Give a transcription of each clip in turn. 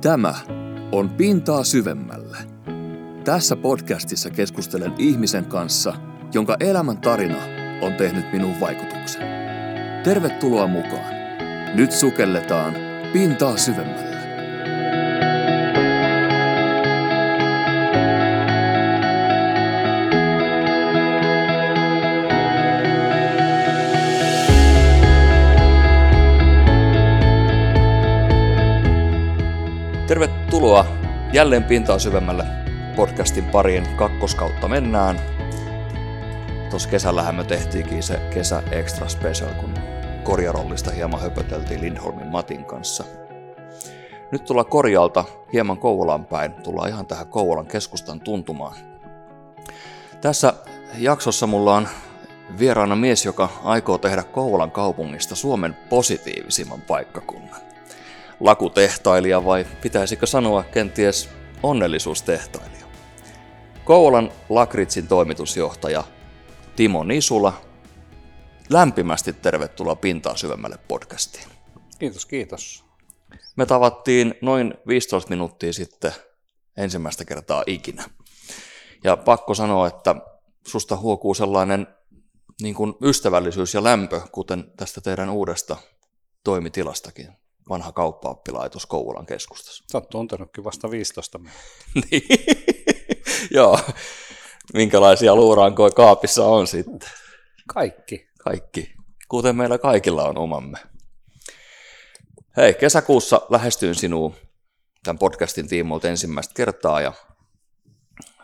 Tämä on Pintaa syvemmällä. Tässä podcastissa keskustelen ihmisen kanssa, jonka elämän tarina on tehnyt minun vaikutuksen. Tervetuloa mukaan. Nyt sukelletaan Pintaa syvemmällä. Tervetuloa jälleen pintaa syvemmälle podcastin pariin kakkoskautta mennään. Tuossa kesällähän me tehtiinkin se kesä extra special, kun korjarollista hieman höpöteltiin Lindholmin Matin kanssa. Nyt tullaan korjalta hieman Kouvolan päin, tullaan ihan tähän Kouvolan keskustan tuntumaan. Tässä jaksossa mulla on vieraana mies, joka aikoo tehdä Kouvolan kaupungista Suomen positiivisimman paikkakunnan lakutehtailija vai pitäisikö sanoa kenties onnellisuustehtailija. Kouvolan Lakritsin toimitusjohtaja Timo Nisula, lämpimästi tervetuloa Pintaa syvemmälle podcastiin. Kiitos, kiitos. Me tavattiin noin 15 minuuttia sitten ensimmäistä kertaa ikinä. Ja pakko sanoa, että susta huokuu sellainen niin kuin ystävällisyys ja lämpö, kuten tästä teidän uudesta toimitilastakin vanha kauppaoppilaitos Kouvolan keskustassa. Sä oot tuntenutkin vasta 15 niin, joo. Minkälaisia luurankoja kaapissa on sitten? Kaikki. Kaikki. Kuten meillä kaikilla on omamme. Hei, kesäkuussa lähestyin sinuun tämän podcastin tiimoilta ensimmäistä kertaa ja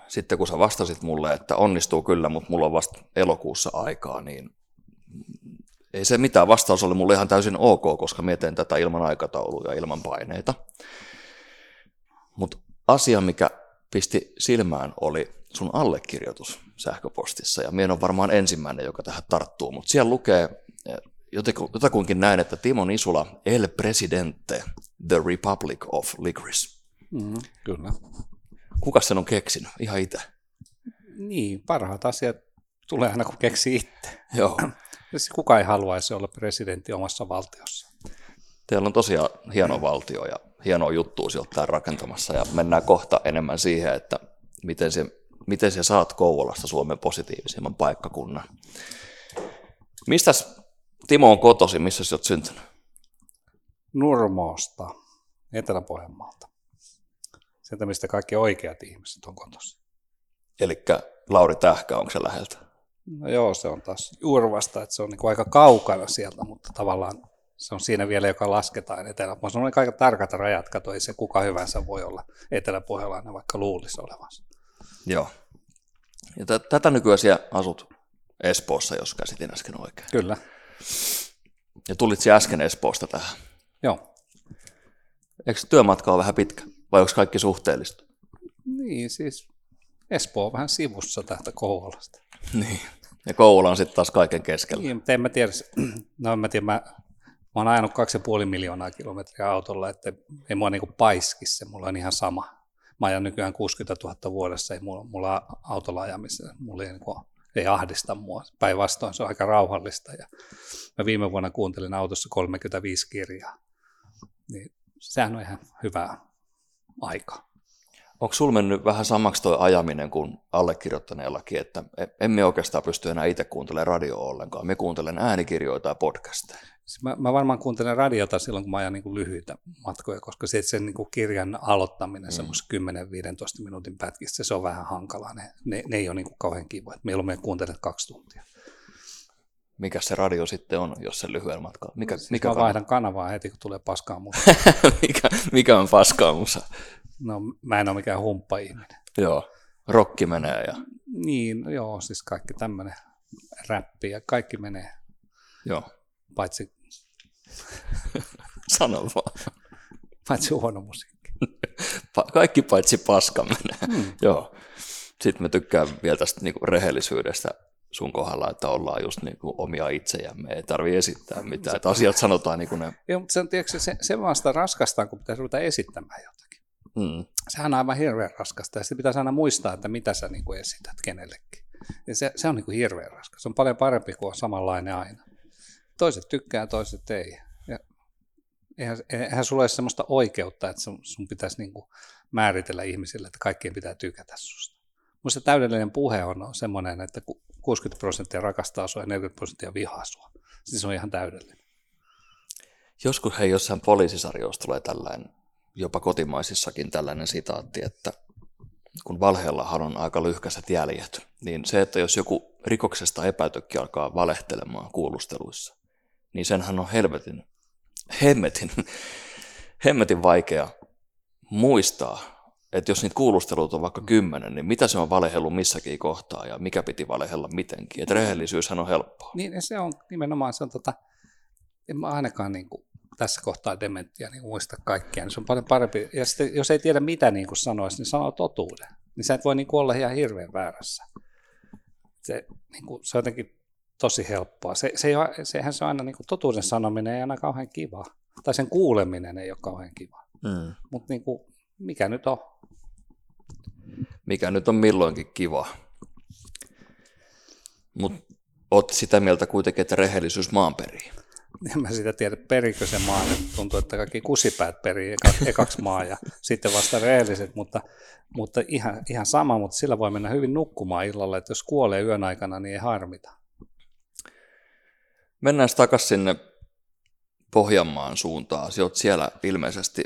sitten kun sä vastasit mulle, että onnistuu kyllä, mutta mulla on vasta elokuussa aikaa, niin ei se mitään, vastaus oli mulle ihan täysin ok, koska mietin tätä ilman aikatauluja ja ilman paineita. Mutta asia, mikä pisti silmään, oli sun allekirjoitus sähköpostissa, ja minä on varmaan ensimmäinen, joka tähän tarttuu, mutta siellä lukee jotakuinkin näin, että Timo Nisula, El Presidente, The Republic of Licorice. Mm, kyllä. Kuka sen on keksinyt? Ihan itse. Niin, parhaat asiat tulee aina kun keksii itse. Joo. Kuka ei haluaisi olla presidentti omassa valtiossa? Teillä on tosiaan hieno valtio ja hienoa juttua sieltä rakentamassa ja mennään kohta enemmän siihen, että miten se, miten se saat Kouvolasta Suomen positiivisimman paikkakunnan. Mistä Timo on kotosi, missä sä oot syntynyt? Nurmoosta, Etelä-Pohjanmaalta. Sieltä, mistä kaikki oikeat ihmiset on kotosi. Eli Lauri Tähkä, onko se läheltä? No joo, se on taas Jurvasta, että se on niin kuin aika kaukana sieltä, mutta tavallaan se on siinä vielä, joka lasketaan etelä Se on aika tarkat rajat, kato, ei se kuka hyvänsä voi olla eteläpohjalainen, vaikka luulisi olevansa. Joo. Ja t- tätä nykyään siellä asut Espoossa, jos käsitin äsken oikein. Kyllä. Ja tulit siellä äsken Espoosta tähän. Joo. Eikö työmatka ole vähän pitkä, vai onko kaikki suhteellista? Niin, siis Espoo on vähän sivussa tästä Kouvolasta. Niin. Ja Kouvola on sitten taas kaiken keskellä. Niin, mutta en mä tiedä, no en mä tiedä, mä, mä oon ajanut 2,5 miljoonaa kilometriä autolla, että ei mua niinku paiski se, mulla on ihan sama. Mä ajan nykyään 60 000 vuodessa, ei mulla, mulla autolla ajamisessa, mulla ei, niinku, ei ahdista mua. Päinvastoin se on aika rauhallista. Ja mä viime vuonna kuuntelin autossa 35 kirjaa. Niin sehän on ihan hyvää aikaa. Onko sinulla mennyt vähän samaksi tuo ajaminen kuin allekirjoittaneellakin, että emme oikeastaan pysty enää itse kuuntelemaan radio ollenkaan. Me kuuntelen äänikirjoita ja podcasteja. Siis mä, mä varmaan kuuntelen radiota silloin, kun mä ajan niin lyhyitä matkoja, koska se, sen niin kuin kirjan aloittaminen mm. semmoisen 10-15 minuutin pätkissä, se on vähän hankalaa. Ne, ne, ne ei ole niin kuin kauhean kiva. Mieluummin kuuntelet kaksi tuntia. Mikä se radio sitten on, jos se lyhyen matkaa? Mikä, siis mikä mä vaihdan kanavaa heti, kun tulee paskaa musa. mikä, mikä on paskaa musa? No mä en ole mikään humppa-ihminen. Joo, rokki menee ja... Niin, no joo, siis kaikki tämmöinen räppi ja kaikki menee. Joo. Paitsi... Sano vaan. Paitsi huono musiikki. Pa- kaikki paitsi paska menee. Hmm. Joo. Sitten me tykkään vielä tästä niinku rehellisyydestä sun kohdalla, että ollaan just niinku omia itsejämme, ei tarvi esittää mitään, että asiat sanotaan niin kuin ne... Joo, mutta sen, tiedätkö, se, se vasta raskastaan, kun pitäisi ruveta esittämään jotain. Mm. Sehän on aivan hirveän raskasta ja sitten pitää aina muistaa, että mitä sä niin kuin esität kenellekin. Ja se, se on niin kuin hirveän raskas. Se on paljon parempi kuin on samanlainen aina. Toiset tykkää, toiset ei. Ja eihän, eihän sulla ole sellaista oikeutta, että sun, sun pitäisi niin kuin määritellä ihmisille, että kaikkien pitää tykätä susta. Minusta täydellinen puhe on semmoinen, että 60 prosenttia rakastaa sua ja 40 prosenttia vihaa sua. Siis se on ihan täydellinen. Joskus hei jossain poliisisarjoissa tulee tällainen, jopa kotimaisissakin tällainen sitaatti, että kun valheellahan on aika lyhkäiset jäljet, niin se, että jos joku rikoksesta epätykki alkaa valehtelemaan kuulusteluissa, niin senhän on helvetin, hemmetin, hemmetin vaikea muistaa, että jos niitä kuulustelut on vaikka kymmenen, niin mitä se on valehellut missäkin kohtaa ja mikä piti valehella mitenkin. Että rehellisyyshän on helppoa. Niin, se on nimenomaan, se on tota, en mä ainakaan niin kuin, tässä kohtaa dementtiä niin muista kaikkea, niin se on paljon parempi. Ja sitten, jos ei tiedä mitä niin kuin sanoisi, niin sanoo totuuden. Niin sä et voi niin kuin, olla ihan hirveän väärässä. Se, niin kuin, se on jotenkin tosi helppoa. Se, se ei, sehän se on aina, niin kuin, totuuden sanominen ei aina kauhean kiva. Tai sen kuuleminen ei ole kauhean kiva. Mm. Mutta niin kuin, mikä nyt on? Mikä nyt on milloinkin kiva. Mutta oot sitä mieltä kuitenkin, että rehellisyys maan perii. En mä sitä tiedä, perikö se maan. Tuntuu, että kaikki kusipäät perii eka, ekaksi maa ja sitten vasta rehelliset, mutta, mutta ihan, ihan sama, mutta sillä voi mennä hyvin nukkumaan illalla, että jos kuolee yön aikana, niin ei harmita. Mennään takaisin sinne Pohjanmaan suuntaan. Sinä olet siellä ilmeisesti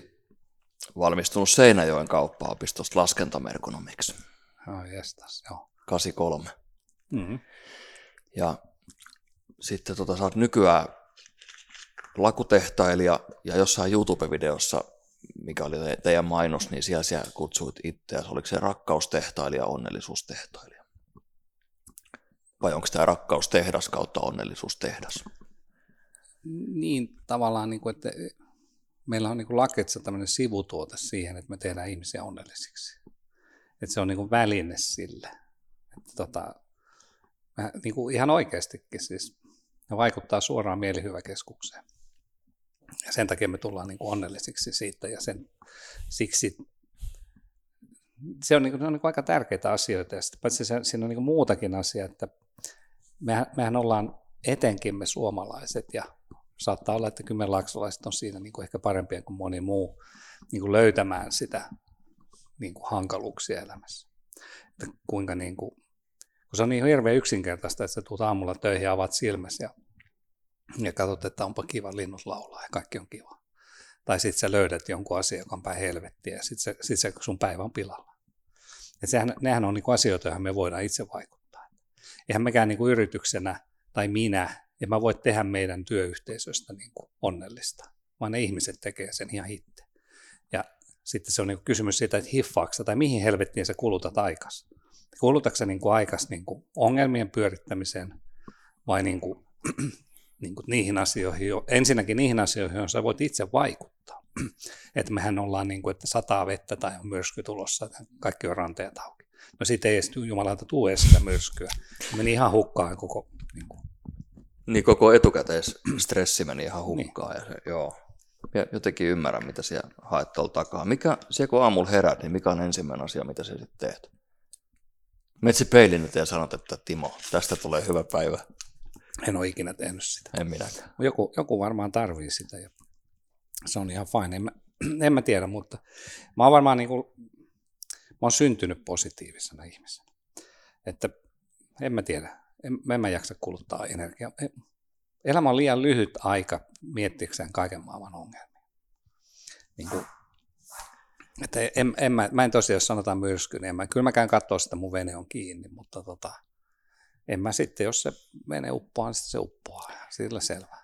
valmistunut Seinäjoen kauppaopistosta laskentamerkonomiksi. Oh, jestas, joo. 83. Mm-hmm. Ja sitten tota, sä oot nykyään lakutehtailija ja jossain YouTube-videossa, mikä oli teidän mainos, niin siellä, siellä kutsuit itseäsi, oliko se rakkaustehtailija, onnellisuustehtailija? Vai onko tämä rakkaustehdas kautta onnellisuustehdas? Niin, tavallaan, niin kuin, että meillä on niin laketsa tämmöinen sivutuote siihen, että me tehdään ihmisiä onnellisiksi. Että se on niin kuin väline sille. Että tota, niin kuin ihan oikeastikin siis ne vaikuttaa suoraan mielihyväkeskukseen. Ja sen takia me tullaan niin kuin onnellisiksi siitä ja sen, siksi se on, niin kuin, ne on niin kuin aika tärkeitä asioita. Ja sitten paitsi se, siinä on niin kuin muutakin asia, että mehän, mehän ollaan etenkin me suomalaiset ja saattaa olla, että kymmenlaaksolaiset on siinä niin kuin ehkä parempia kuin moni muu niin kuin löytämään sitä niin kuin hankaluuksia elämässä. Että kuinka niin kuin, kun se on niin hirveän yksinkertaista, että sä tulet aamulla töihin ja avaat silmäsi ja, ja katsot, että onpa kiva linnut laulaa ja kaikki on kiva. Tai sitten sä löydät jonkun asian, joka on päin helvettiä ja sitten sit se sun päivä on pilalla. Ja sehän, nehän on niin kuin asioita, joihin me voidaan itse vaikuttaa. Eihän mekään niin kuin yrityksenä tai minä ja mä voi tehdä meidän työyhteisöstä niin kuin onnellista, vaan ne ihmiset tekee sen ihan itse. Ja sitten se on niin kuin kysymys siitä, että hiffaaksa tai mihin helvettiin sä kulutat aikas. Kulutatko niin kuin aikas niin kuin ongelmien pyörittämiseen vai niin kuin, niin kuin niihin asioihin, ensinnäkin niihin asioihin, joihin sä voit itse vaikuttaa. että mehän ollaan niin kuin, että sataa vettä tai on myrsky tulossa, että kaikki on ranteet auki. No siitä ei edes jumalauta tule sitä myrskyä. Meni ihan hukkaan koko niin kuin, niin koko etukäteisstressi meni ihan hukkaan. Niin. Ja se, joo. Ja jotenkin ymmärrän, mitä siellä haet tuolla takaa. Mikä, se kun aamulla herät, niin mikä on ensimmäinen asia, mitä sä sitten teet? Metsi peilin ja sanot, että Timo, tästä tulee hyvä päivä. En ole ikinä tehnyt sitä. En minäkään. Joku, joku varmaan tarvii sitä ja se on ihan fine. En mä, en mä tiedä, mutta mä oon varmaan niin kuin, mä oon syntynyt positiivisena ihmisenä. Että en mä tiedä en, en mä jaksa kuluttaa energiaa. Elämä on liian lyhyt aika miettiäkseen kaiken maailman ongelmia. Niin kuin, että en, en, mä, mä en tosiaan, jos sanotaan myrsky, niin en mä, kyllä mä käyn katsoa sitä, mun vene on kiinni, mutta tota, en mä sitten, jos se vene uppoaa, niin se uppoaa. Sillä selvä.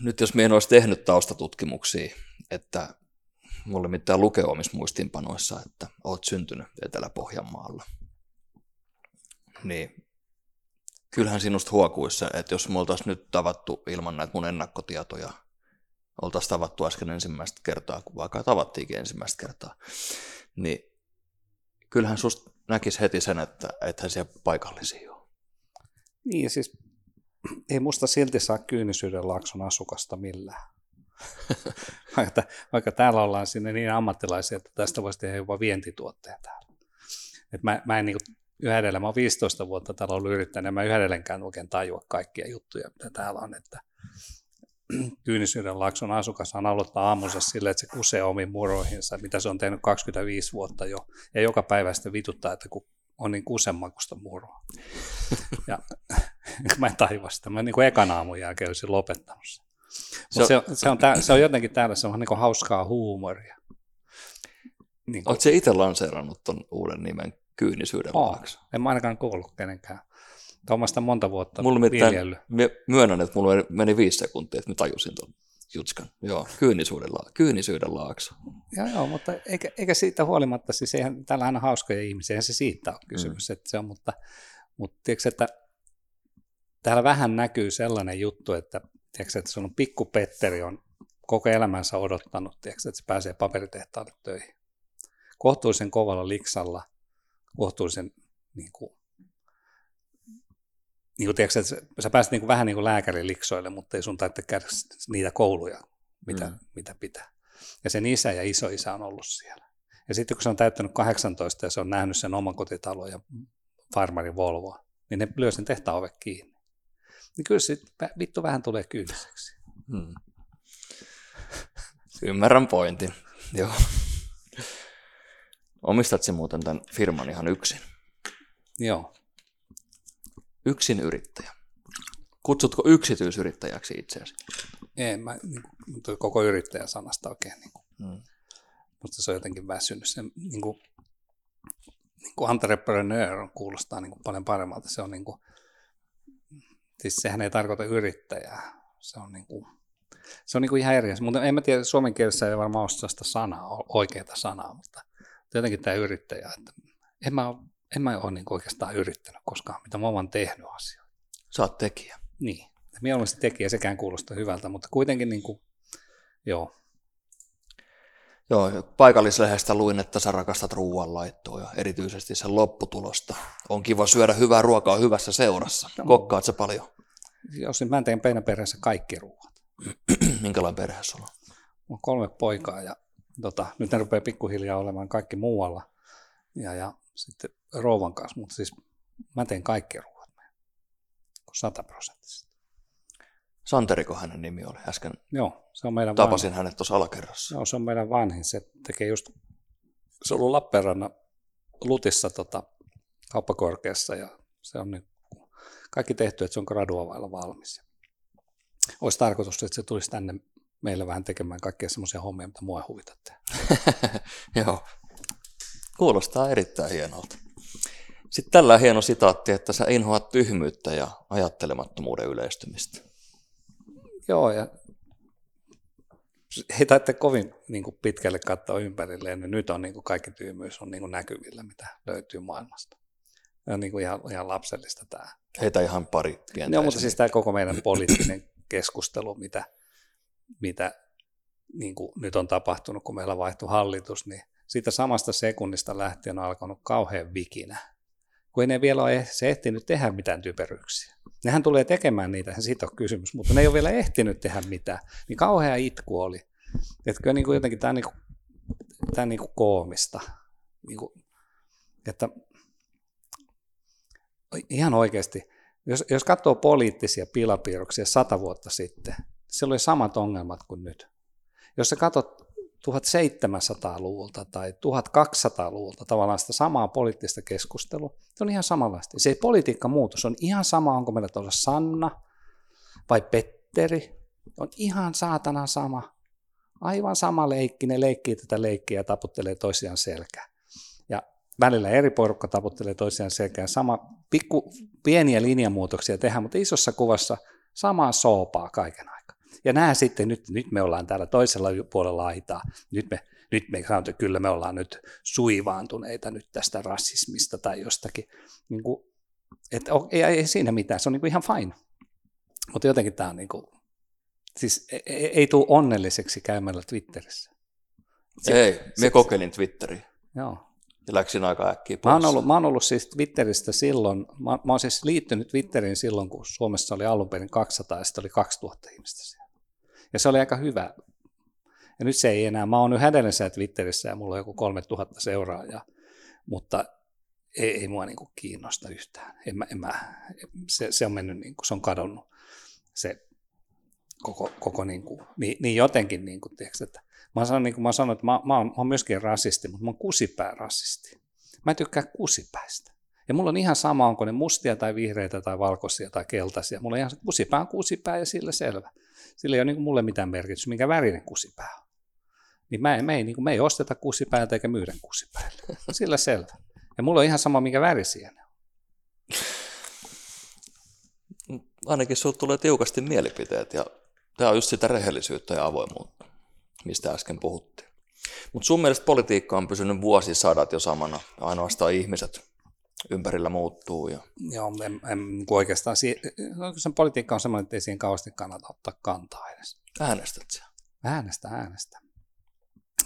Nyt jos en olisi tehnyt taustatutkimuksia, että mulla mitään lukee omissa että oot syntynyt Etelä-Pohjanmaalla, niin kyllähän sinusta huokuissa, että jos me oltaisiin nyt tavattu ilman näitä mun ennakkotietoja, oltaisiin tavattu äsken ensimmäistä kertaa, kun vaikka tavattiinkin ensimmäistä kertaa, niin kyllähän susta näkisi heti sen, että ethän siellä paikallisia ole. Niin, siis ei musta silti saa kyynisyyden laakson asukasta millään. vaikka, vaikka täällä ollaan sinne niin ammattilaisia, että tästä voisi tehdä jopa vientituotteja täällä. Et mä, mä en niin yhä edelleen, mä oon 15 vuotta täällä ollut yrittänyt, ja mä yhä edelleenkään oikein tajua kaikkia juttuja, mitä täällä on, että Kyynisyyden laakson on aloittaa aamunsa sille, että se kusee omiin muroihinsa, mitä se on tehnyt 25 vuotta jo. Ja joka päivä sitten vituttaa, että kun on niin kusemakusta muroa. Ja mä en tajua sitä. Mä niin kuin ekan aamun jälkeen olisin lopettanut sen. Se, on, se, se, on, tää, se on jotenkin täällä, se on niin kuin hauskaa huumoria. Niin kuin, Oletko se itse lanseerannut tuon uuden nimen kyynisyyden laakso? En mä ainakaan kuullut kenenkään. Tuommoista monta vuotta mulla viljellyt. Myönnän, että mulla meni viisi sekuntia, että mä tajusin tuon jutskan. Joo, kyynisyyden, la- kyynisyyden laakso. Joo, joo, mutta eikä, eikä siitä huolimatta, siis eihän, täällä aina hauskoja ihmisiä, eihän se siitä ole kysymys, mm. että se on, mutta, mutta tiedätkö, että täällä vähän näkyy sellainen juttu, että, tiedätkö, että se on pikku Petteri on koko elämänsä odottanut, tiedätkö, että se pääsee paperitehtaalle töihin. Kohtuullisen kovalla liksalla, kohtuullisen niin kuin, niin kuin, tiedätkö, että sä pääset niin kuin, vähän niin kuin lääkärin liksoille, mutta ei sun tarvitse käydä niitä kouluja, mitä, mm. mitä pitää. Ja sen isä ja isoisä on ollut siellä. Ja sitten kun se on täyttänyt 18 ja se on nähnyt sen oman kotitalon ja farmarin Volvoa, niin ne lyö sen tehtaan ove kiinni. Niin kyllä se vittu vähän tulee kyyniseksi. Hmm. Ymmärrän pointin. Joo. Omistat se muuten tämän firman ihan yksin? Joo. Yksin yrittäjä. Kutsutko yksityisyrittäjäksi itseäsi? Ei, mä niin kuin, koko yrittäjäsanasta oikein. Niin kuin, hmm. Mutta se on jotenkin väsynyt. Se, niin kuin, niin kuin entrepreneur kuulostaa niin kuin paljon paremmalta. Se on niin kuin, siis sehän ei tarkoita yrittäjää. Se on niin kuin, se on niin kuin ihan eri asia. Mutta en mä tiedä, suomen kielessä ei varmaan ole sellaista sanaa, oikeaa sanaa, mutta jotenkin tämä yrittäjä, että en mä, en mä ole niin oikeastaan yrittänyt koskaan, mitä mä oon tehnyt asioita. Sä oot tekijä. Niin, mieluummin se tekijä, sekään kuulostaa hyvältä, mutta kuitenkin niin kuin, joo. Joo, paikallislehdestä luin, että sä rakastat ruoanlaittoa ja erityisesti sen lopputulosta. On kiva syödä hyvää ruokaa hyvässä seurassa. No. Kokkaat se paljon? Jos niin mä teen perheessä kaikki ruoat. Minkälainen perhe sulla on? on kolme poikaa ja tota, nyt ne rupeaa pikkuhiljaa olemaan kaikki muualla ja, ja sitten rouvan kanssa, mutta siis mä teen kaikki ruoat sataprosenttisesti. Santeriko hänen nimi oli äsken? Joo, se on meidän Tapasin vanhin. hänet tuossa alakerrassa. Joo, se on meidän vanhin. Se tekee just, se on ollut Lappeenrannan Lutissa tota, kauppakorkeassa ja se on nyt kaikki tehty, että se on gradua vailla valmis. Olisi tarkoitus, että se tulisi tänne meille vähän tekemään kaikkia semmoisia hommia, mitä mua huvita Joo, kuulostaa erittäin hienolta. Sitten tällä hieno sitaatti, että sä inhoat tyhmyyttä ja ajattelemattomuuden yleistymistä. Joo, ja ei tarvitse kovin niin kuin pitkälle katsoa ympärille, niin nyt on niin kuin kaikki tyhmyys on niin kuin näkyvillä, mitä löytyy maailmasta. On niin kuin ihan, ihan lapsellista tämä. Heitä ihan pari pientä. Joo, mutta siis tämä koko meidän poliittinen keskustelu, mitä, mitä niin kuin nyt on tapahtunut, kun meillä vaihtui hallitus, niin siitä samasta sekunnista lähtien on alkanut kauhean vikinä kun ei ne vielä ole se ehtinyt tehdä mitään typeryksiä. Nehän tulee tekemään niitä, siitä on kysymys, mutta ne ei ole vielä ehtinyt tehdä mitään. Niin kauhea itku oli. Että kyllä niin kuin jotenkin tämä on, niin kuin, tämä niin kuin koomista. Niin kuin, että ihan oikeasti, jos, jos katsoo poliittisia pilapiirroksia sata vuotta sitten, siellä oli samat ongelmat kuin nyt. Jos sä katsot 1700-luvulta tai 1200-luvulta tavallaan sitä samaa poliittista keskustelua. Se on ihan samanlaista. Se politiikka muutos on ihan sama, onko meillä tuolla Sanna vai Petteri. On ihan saatana sama. Aivan sama leikki. Ne leikkii tätä leikkiä ja taputtelee toisiaan selkää. Ja välillä eri porukka taputtelee toisiaan selkää. Sama, pikku, pieniä linjamuutoksia tehdään, mutta isossa kuvassa samaa soopaa kaiken aikaa. Ja nämä sitten, nyt, nyt me ollaan täällä toisella puolella aitaa, nyt me, nyt me sanotaan, että kyllä me ollaan nyt suivaantuneita nyt tästä rasismista tai jostakin. Niin kuin, että ei, ei siinä mitään, se on niin kuin ihan fine. Mutta jotenkin tämä on niin kuin, siis ei, ei, ei tule onnelliseksi käymällä Twitterissä. Se, ei, me se, kokeilin Twitteriä. Joo. Ja läksin aika äkkiä pois. Mä oon, ollut, mä oon ollut siis Twitteristä silloin, mä, mä oon siis liittynyt Twitteriin silloin, kun Suomessa oli alun perin 200 ja sitten oli 2000 ihmistä siellä. Ja se oli aika hyvä. Ja nyt se ei enää, mä oon yhä edelleen siellä Twitterissä ja mulla on joku 3000 seuraajaa, mutta ei, ei mua niin kuin kiinnosta yhtään. En mä, en mä, se, se on mennyt, niin kuin, se on kadonnut. Se, koko, koko niin, kuin, niin, niin jotenkin, niin kuin, tiedätkö, että mä sanon, niin kuin mä sanon, että mä, mä, oon, mä oon myöskin rasisti, mutta mä oon kusipää-rasisti. Mä en tykkää kusipäistä. Ja mulla on ihan sama, onko ne mustia tai vihreitä tai valkoisia tai keltaisia. Mulla on ihan kusipää on kusipää ja sillä selvä. Sillä ei ole niin mulle mitään merkitystä, minkä värinen kusipää on. Niin mä, me, ei, niin kuin, me ei osteta kusipäältä eikä myydä kusipäällä. Sillä selvä. Ja mulla on ihan sama, minkä värisiä ne on. Ainakin sinulle tulee tiukasti mielipiteet ja tämä on just sitä rehellisyyttä ja avoimuutta, mistä äsken puhuttiin. Mutta sun mielestä politiikka on pysynyt vuosisadat jo samana, ainoastaan ihmiset ympärillä muuttuu. Ja... Joo, en, en, oikeastaan sen politiikka on sellainen, että ei siihen kauheasti kannata ottaa kantaa edes. Äänestät sä? Äänestä, äänestä.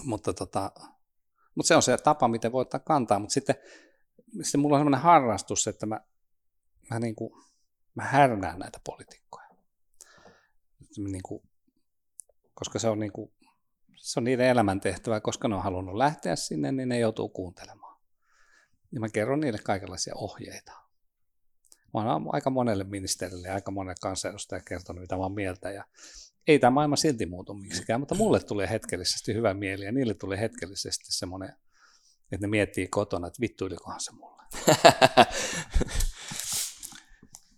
Mutta, tota, mutta se on se tapa, miten voi ottaa kantaa. Mutta sitten, sitten mulla on sellainen harrastus, että mä, mä, niin kuin, mä härnään näitä poliitikkoja. Niin kuin, koska se on, niin kuin, se on niiden elämäntehtävä, koska ne on halunnut lähteä sinne, niin ne joutuu kuuntelemaan. Ja mä kerron niille kaikenlaisia ohjeita. Mä oon aika monelle ministerille ja aika monelle kansanedustajalle kertonut, mitä mä oon mieltä. Ja ei tämä maailma silti muutu miksikään, mutta mulle tulee hetkellisesti hyvä mieli ja niille tulee hetkellisesti semmoinen, että ne miettii kotona, että vittuilikohan se mulle.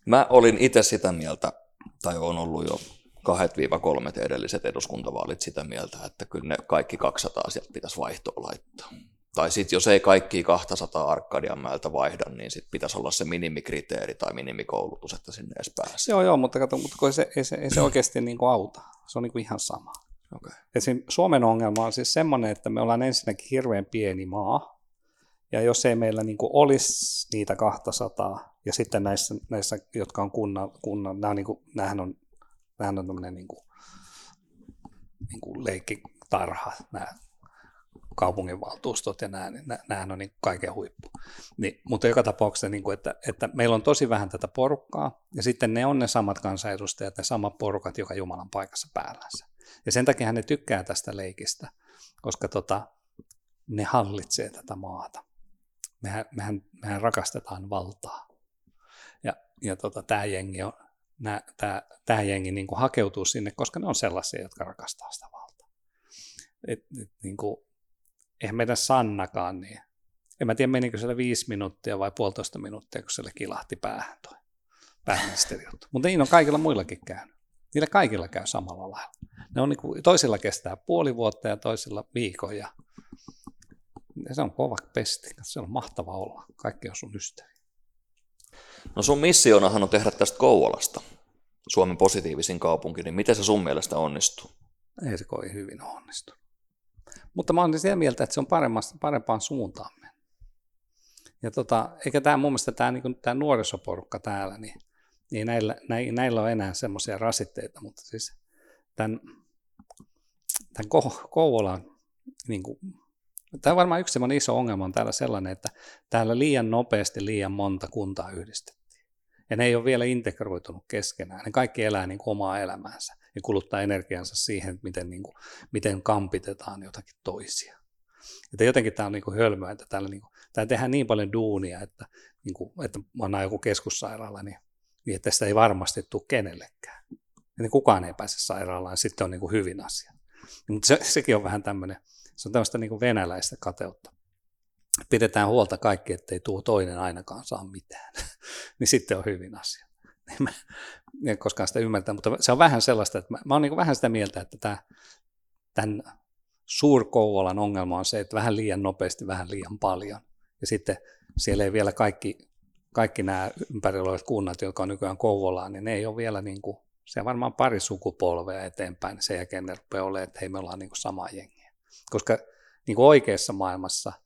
Mä olin itse sitä mieltä, tai on ollut jo kahdet viiva kolmet edelliset eduskuntavaalit sitä mieltä, että kyllä ne kaikki 200 sieltä pitäisi vaihtoa laittaa. Tai sitten jos ei kaikki 200 Arkadianmäeltä vaihda, niin sitten pitäisi olla se minimikriteeri tai minimikoulutus, että sinne edes pääsee. Joo, joo, mutta, kato, mutta se, ei, se, ei se oikeasti niin kuin auta. Se on niin kuin ihan sama. Okay. Esim. Suomen ongelma on siis semmoinen, että me ollaan ensinnäkin hirveän pieni maa, ja jos ei meillä niin kuin olisi niitä 200, ja sitten näissä, näissä jotka on kunnan, kunnan nämä on, niin kuin, nämähän on, nämähän on tämmöinen niin kuin, niin kuin leikkitarha, nämä kaupunginvaltuustot ja nämä, niin nämähän on niin kaiken huippu. Niin, mutta joka tapauksessa, niin kuin, että, että meillä on tosi vähän tätä porukkaa, ja sitten ne on ne samat kansanedustajat, ne samat porukat, joka Jumalan paikassa päällänsä. Ja sen takia ne tykkää tästä leikistä, koska tota, ne hallitsee tätä maata. Mehän, mehän, mehän rakastetaan valtaa. Ja, ja tota, tämä jengi, on, nää, tää, tää jengi niin kuin hakeutuu sinne, koska ne on sellaisia, jotka rakastaa sitä valtaa. Et, et, niin kuin, eihän meidän Sannakaan niin. En mä tiedä, menikö siellä viisi minuuttia vai puolitoista minuuttia, kun siellä kilahti päähän toi pääministeri Mutta niin on kaikilla muillakin käynyt. Niillä kaikilla käy samalla lailla. Ne on niin kuin, toisilla kestää puoli vuotta ja toisilla viikon ja se on kova pesti. Se on mahtava olla. Kaikki on sun ystäviä. No sun missionahan on tehdä tästä Kouvolasta Suomen positiivisin kaupunki, niin miten se sun mielestä onnistuu? Ei se kovin hyvin onnistu. Mutta mä olen sitä mieltä, että se on parempaan suuntaan Ja tota, eikä tämä mun mielestä tämä, niin tämä nuorisoporukka täällä, niin, niin näillä, näillä on enää semmoisia rasitteita, mutta siis tämän, tämän Kouvolan, niin kuin, tämä on varmaan yksi iso ongelma on täällä sellainen, että täällä liian nopeasti liian monta kuntaa yhdistettiin. Ja ne ei ole vielä integroitunut keskenään. Ne kaikki elää niin kuin omaa elämäänsä ja kuluttaa energiansa siihen, miten, niin kuin, miten kampitetaan jotakin toisia. Että jotenkin tämä on niin kuin hölmöä, että täällä, niin kuin, täällä tehdään niin paljon duunia, että, niin kuin, että on joku keskussairaala, niin, niin että tästä ei varmasti tule kenellekään. Ja niin kukaan ei pääse sairaalaan, sitten on niin kuin hyvin asia. Mutta se, sekin on vähän tämmöinen, se on tämmöistä niin kuin venäläistä kateutta. Pidetään huolta kaikki, ettei tuo toinen ainakaan saa mitään. niin sitten on hyvin asia. En koskaan sitä ymmärtää, mutta se on vähän sellaista, että mä, mä oon niin vähän sitä mieltä, että tämä, tämän suurkouvolan ongelma on se, että vähän liian nopeasti, vähän liian paljon. Ja sitten siellä ei vielä kaikki, kaikki nämä ympärillä olevat kunnat, jotka on nykyään Kouvolaan, niin ne ei ole vielä niin kuin, se on varmaan pari sukupolvea eteenpäin, sen jälkeen ne rupeaa olemaan, että hei me ollaan niin kuin samaa jengiä. Koska niin kuin oikeassa maailmassa –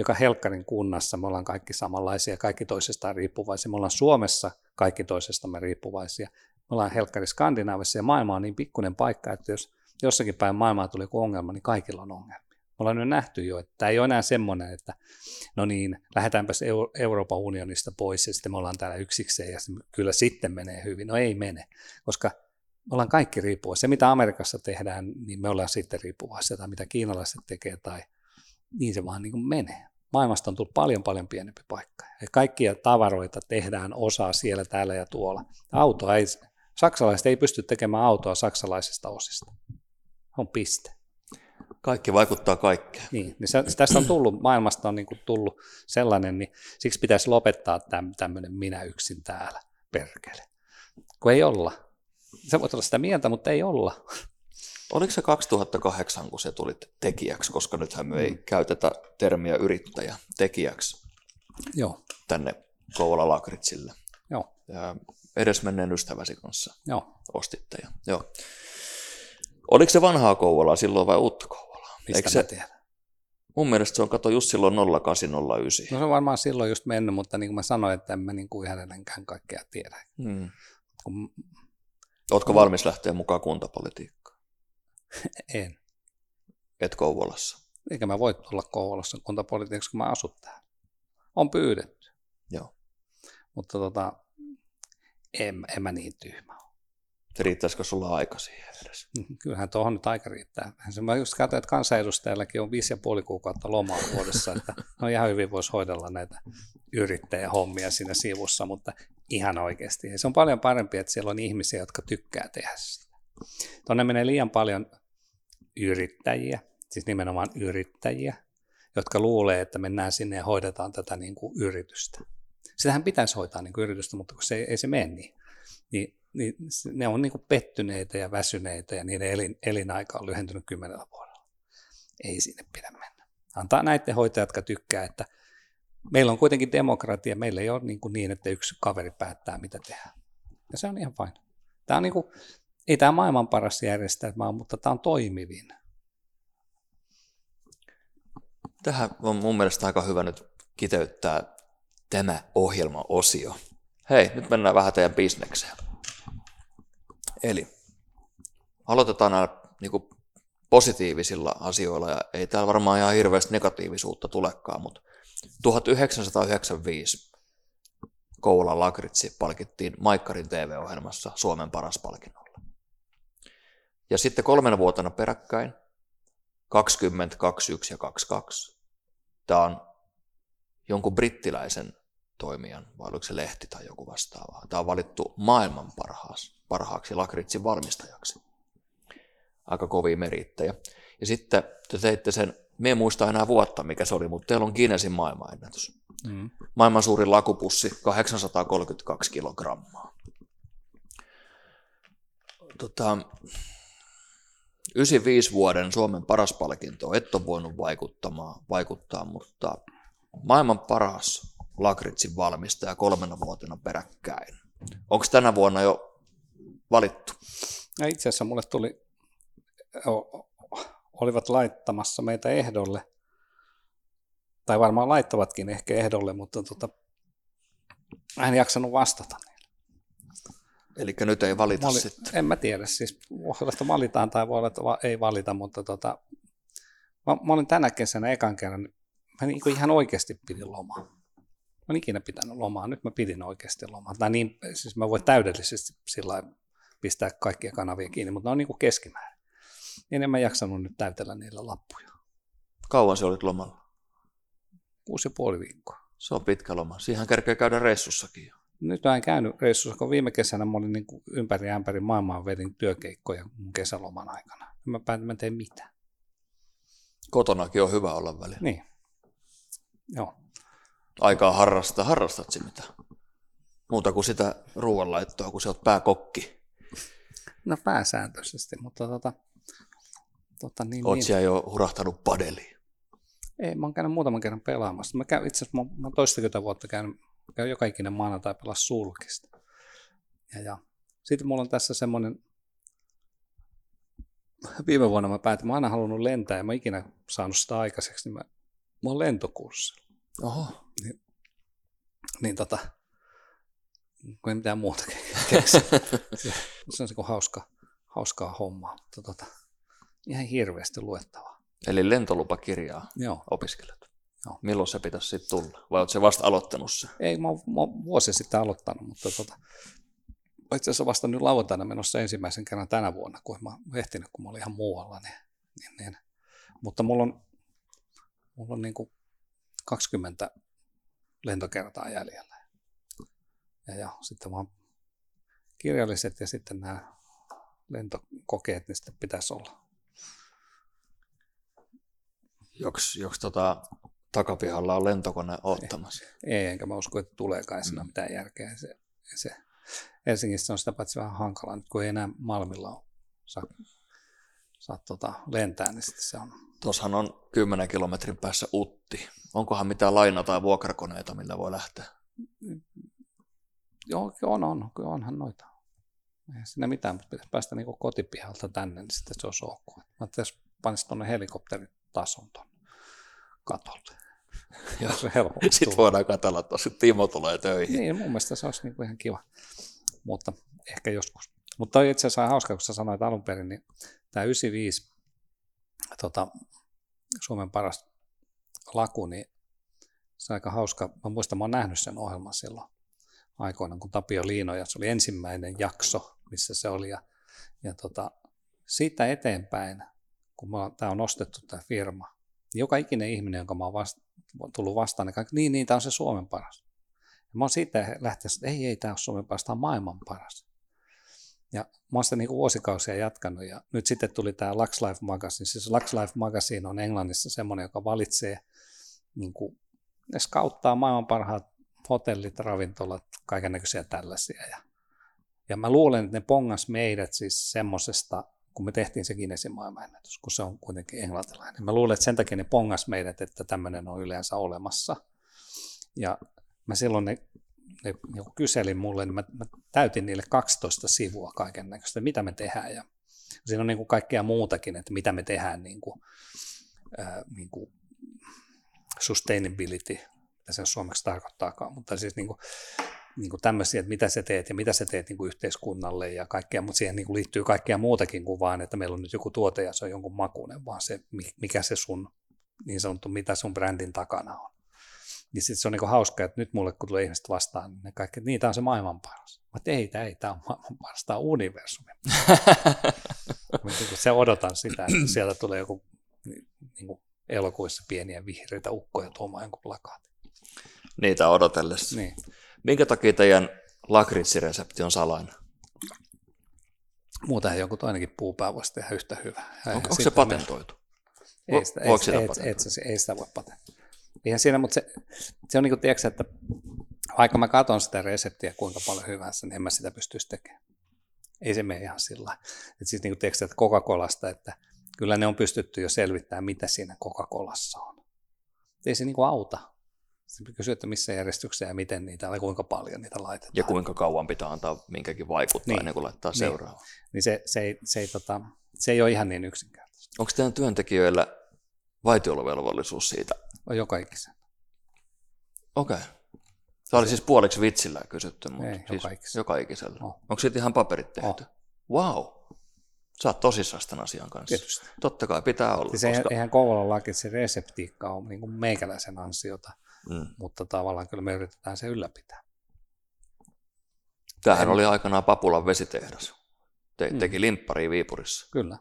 joka Helkkarin kunnassa me ollaan kaikki samanlaisia, kaikki toisestaan riippuvaisia. Me ollaan Suomessa kaikki toisestamme riippuvaisia. Me ollaan Helkkari Skandinaavissa ja maailma on niin pikkuinen paikka, että jos jossakin päin maailmaa tulee joku ongelma, niin kaikilla on ongelmia. Me ollaan nyt nähty jo, että tämä ei ole enää semmoinen, että no niin, lähdetäänpäs Euroopan unionista pois ja sitten me ollaan täällä yksikseen ja kyllä sitten menee hyvin. No ei mene, koska me ollaan kaikki riippuvaisia. Se, mitä Amerikassa tehdään, niin me ollaan sitten riippuvaisia, tai mitä kiinalaiset tekee, tai niin se vaan niin kuin menee maailmasta on tullut paljon paljon pienempi paikka. Ja kaikkia tavaroita tehdään osaa siellä, täällä ja tuolla. Auto ei, Saksalaiset ei pysty tekemään autoa saksalaisista osista. On piste. Kaikki vaikuttaa kaikkeen. Niin, niin se, tästä on tullut, maailmasta on niin kuin tullut sellainen, niin siksi pitäisi lopettaa täm, tämmöinen minä yksin täällä, perkele. Kun ei olla. Se voi olla sitä mieltä, mutta ei olla. Oliko se 2008, kun se tuli tekijäksi, koska nythän me ei mm. käytetä termiä yrittäjä tekijäksi Joo. tänne Kouvola Lakritsille. Joo. Ja edesmenneen ystäväsi kanssa Joo. ostitte. Ja, joo. Oliko se vanhaa Kouvolaa silloin vai uutta Kouvolaa? Mistä Eikö se, tiedän? mun mielestä se on kato just silloin 0809. No se on varmaan silloin just mennyt, mutta niin kuin mä sanoin, että en mä niin kuin ihan edenkään kaikkea tiedä. Hmm. Kun Ootko valmis lähteä mukaan kuntapolitiikkaan? en. Et Kouvolassa. Eikä mä voi olla Kouvolassa kuntapolitiikassa, kun mä asun täällä. On pyydetty, Joo. mutta tota, en, en mä niin tyhmä ole. Riittäisikö sulla aika siihen edes? Kyllähän tuohon nyt aika riittää. Mä just katsoin, että kansanedustajallakin on viisi ja puoli kuukautta lomaa vuodessa, että no ihan hyvin voisi hoidella näitä yrittäjähommia siinä sivussa, mutta ihan oikeasti. Ja se on paljon parempi, että siellä on ihmisiä, jotka tykkää tehdä sitä. Tuonne menee liian paljon yrittäjiä, siis nimenomaan yrittäjiä, jotka luulee, että mennään sinne ja hoidetaan tätä niin kuin yritystä. Sitähän pitäisi hoitaa niin kuin yritystä, mutta kun se ei, se mene niin, niin, niin ne on niin kuin pettyneitä ja väsyneitä ja niiden elin, elinaika on lyhentynyt kymmenellä vuodella. Ei sinne pidä mennä. Antaa näiden hoitajat, jotka tykkää, että meillä on kuitenkin demokratia, meillä ei ole niin, kuin niin että yksi kaveri päättää, mitä tehdään. Ja se on ihan vain. Tämä on niin kuin, ei tämä maailman paras järjestelmä, mutta tämä on toimivin. Tähän on mun mielestä aika hyvä nyt kiteyttää tämä ohjelmaosio. Hei, nyt mennään vähän teidän bisnekseen. Eli aloitetaan näillä niin kuin positiivisilla asioilla, ja ei täällä varmaan ihan hirveästi negatiivisuutta tulekaan, mutta 1995 Koulan Lakritsi palkittiin Maikkarin TV-ohjelmassa Suomen paras palkinnolla. Ja sitten kolmena vuotena peräkkäin 20, 21 ja 22. Tämä on jonkun brittiläisen toimijan, vai oliko se lehti tai joku vastaava. Tämä on valittu maailman parhaas, parhaaksi lakritsin valmistajaksi. Aika kovia merittejä. Ja sitten te teitte sen, me en muista enää vuotta mikä se oli, mutta teillä on Guinnessin maailmanennätys. Mm. Maailman suurin lakupussi, 832 kilogrammaa. Tota, 95 vuoden Suomen paras palkinto et ole voinut vaikuttamaan, vaikuttaa, mutta maailman paras lakritsin valmistaja kolmena vuotena peräkkäin. Onko tänä vuonna jo valittu? Ja itse asiassa mulle tuli, olivat laittamassa meitä ehdolle, tai varmaan laittavatkin ehkä ehdolle, mutta tota, en jaksanut vastata. Eli nyt ei valita olin, sitten. en mä tiedä, siis voi olla, että valitaan tai voi olla, että ei valita, mutta tota, mä, mä olin tänä kesänä ekan kerran, mä niin kuin ihan oikeasti pidin lomaa. Mä en ikinä pitänyt lomaa, nyt mä pidin oikeasti lomaa. Tai niin, siis mä voin täydellisesti sillä pistää kaikkia kanavia kiinni, mutta ne on niin kuin keskimäärin. Niin en mä jaksanut nyt täytellä niillä lappuja. Kauan se olit lomalla? Kuusi ja puoli viikkoa. Se on pitkä loma. Siihen kerkee käydä reissussakin jo. Nyt mä en käynyt reissussa, kun viime kesänä mä olin niin kuin ympäri ämpäri maailmaa vedin työkeikkoja mun kesäloman aikana. Mä päätin, mä en tee mitään. Kotonakin on hyvä olla välillä. Niin. Joo. Aikaa harrastaa. Harrastat sinä mitä? Muuta kuin sitä ruoanlaittoa, kun sä oot pääkokki. No pääsääntöisesti, mutta tota, tota niin, Oot niin. jo hurahtanut padeliin. Ei, mä oon käynyt muutaman kerran pelaamassa. Mä käyn, itse asiassa mä, mä toistakymmentä vuotta käynyt, käyn joka ikinen maanantai pelaa sulkista. Ja, ja. Sitten mulla on tässä semmoinen, viime vuonna mä päätin, mä oon aina halunnut lentää ja mä ikinä saanut sitä aikaiseksi, niin mä, mä oon lentokurssilla. Oho. Niin tota, kun ei mitään muuta keksi. se, on se kuin hauska, hauskaa hommaa, mutta tota, ihan hirveästi luettavaa. Eli lentolupakirjaa Joo. opiskelet. Joo. Milloin se pitäisi sitten tulla? Vai oot se vasta aloittanut se? Ei, mä oon, mä oon vuosi sitten aloittanut, mutta tota, itse asiassa vasta nyt lauantaina menossa ensimmäisen kerran tänä vuonna, kun mä oon ehtinyt, kun mä olin ihan muualla. Niin, niin, niin. Mutta mulla on, mulla on niin kuin 20 lentokertaa jäljellä. Ja, ja sitten oon kirjalliset ja sitten nämä lentokokeet, niin sitten pitäisi olla. Joks, joks tota, takapihalla on lentokone ottamassa? Ei, enkä mä usko, että tuleekaan siinä mm. mitään järkeä. Se, se, Helsingissä on sitä paitsi vähän hankalaa, nyt kun ei enää Malmilla ole, saa, saa tota, lentää, niin sitten se on. Tuossahan on 10 kilometrin päässä Utti. Onkohan mitään laina- tai vuokrakoneita, millä voi lähteä? Joo, on, on, onhan noita. Ei siinä mitään, mutta pitäisi päästä niin kotipihalta tänne, niin sitten se olisi ok. Mä jos panisi tuonne helikopteritason tuonne katolle. Joo. Se Sitten voidaan katsella, että Timo tulee töihin. Niin, mun mielestä se olisi niin kuin ihan kiva, mutta ehkä joskus. Mutta toi itse asiassa hauska, kun sä sanoit alun perin, niin tämä 95 tota, Suomen paras laku, niin se on aika hauska. Mä muistan, mä oon nähnyt sen ohjelman silloin aikoina, kun Tapio Liino, ja se oli ensimmäinen jakso, missä se oli. Ja, ja tota, siitä eteenpäin, kun tämä on ostettu tämä firma, joka ikinen ihminen, jonka mä oon vasta, tullut vastaan, niin kaikki, niin, niin, tämä on se Suomen paras. Ja mä oon siitä lähtenyt, että ei, ei, tämä on Suomen paras, tämä on maailman paras. Ja mä oon sitä niin vuosikausia jatkanut, ja nyt sitten tuli tämä Lux Life Magazine. Siis Lux Life Magazine on Englannissa semmoinen, joka valitsee, niin kuin, ne skauttaa maailman parhaat hotellit, ravintolat, kaiken näköisiä tällaisia. Ja, ja mä luulen, että ne pongas meidät siis semmoisesta kun me tehtiin se Guinnessin maailmanennätys, kun se on kuitenkin englantilainen. Mä luulen, että sen takia ne pongas meidät, että tämmöinen on yleensä olemassa. Ja mä silloin ne, ne joku kyselin mulle, niin mä, mä täytin niille 12 sivua kaiken näköistä, mitä me tehdään. Ja siinä on niin kuin kaikkea muutakin, että mitä me tehdään niin kuin, äh, niin kuin sustainability, mitä se suomeksi tarkoittaakaan, mutta siis niin kuin, niin kuin tämmöisiä, että mitä sä teet ja mitä sä teet niin kuin yhteiskunnalle ja kaikkea, mutta siihen niin kuin liittyy kaikkea muutakin kuin vaan, että meillä on nyt joku tuote ja se on jonkun makuinen, vaan se, mikä se sun, niin sanottu, mitä sun brändin takana on. Niin sitten se on niin kuin hauska, että nyt mulle kun tulee ihmiset vastaan, niin ne kaikki, että niin, tämä on se maailman paras. Mä ei, tämä ei, tämä on maailman paras, tämä on universumi. Niinku se odotan sitä, että sieltä tulee joku niin, niin kuin elokuissa pieniä vihreitä ukkoja tuomaan jonkun plakaatin. Niitä odotellessa. Niin. Minkä takia teidän lakritsiresepti on salainen? Muuta joku toinenkin puupää voisi tehdä yhtä hyvää. On, onko se patentoitu? Ei sitä, Voiko sitä, ei, ei, ei sitä voi patentoida. Siinä, mutta se, se on niin kuin, tiedätkö, että vaikka mä katson sitä reseptiä kuinka paljon hyvänsä, niin en mä sitä pystyisi tekemään. Ei se mene ihan sillä että siis niin kuin, tiedätkö, että Coca-Colasta, että kyllä ne on pystytty jo selvittämään, mitä siinä Coca-Colassa on. Ei se niin kuin auta. Sitten kysyy, että missä järjestyksessä ja miten niitä, ja kuinka paljon niitä laitetaan. Ja kuinka kauan pitää antaa minkäkin vaikuttaa niin. ennen kuin laittaa niin. seuraavaa. Niin se, se, ei, se, ei, tota, se ei ole ihan niin yksinkertaista. Onko teidän työntekijöillä vaitiolovelvollisuus siitä? On joka ikisen. Okei. Okay. Tämä oli siis puoliksi vitsillä kysytty, mutta ei, siis joka, ikisellä. joka ikisellä. Oh. Onko siitä ihan paperit tehty? Oh. Wow. Sä oot tosissaan tämän asian kanssa. Tietysti. Totta kai pitää olla. Siis koska... eihän Kouvolan laki, se reseptiikka on niin kuin meikäläisen ansiota mm. mutta tavallaan kyllä me yritetään se ylläpitää. Tämähän en... oli aikanaan Papulan vesitehdas. Te, mm. Teki limppari Viipurissa. Kyllä.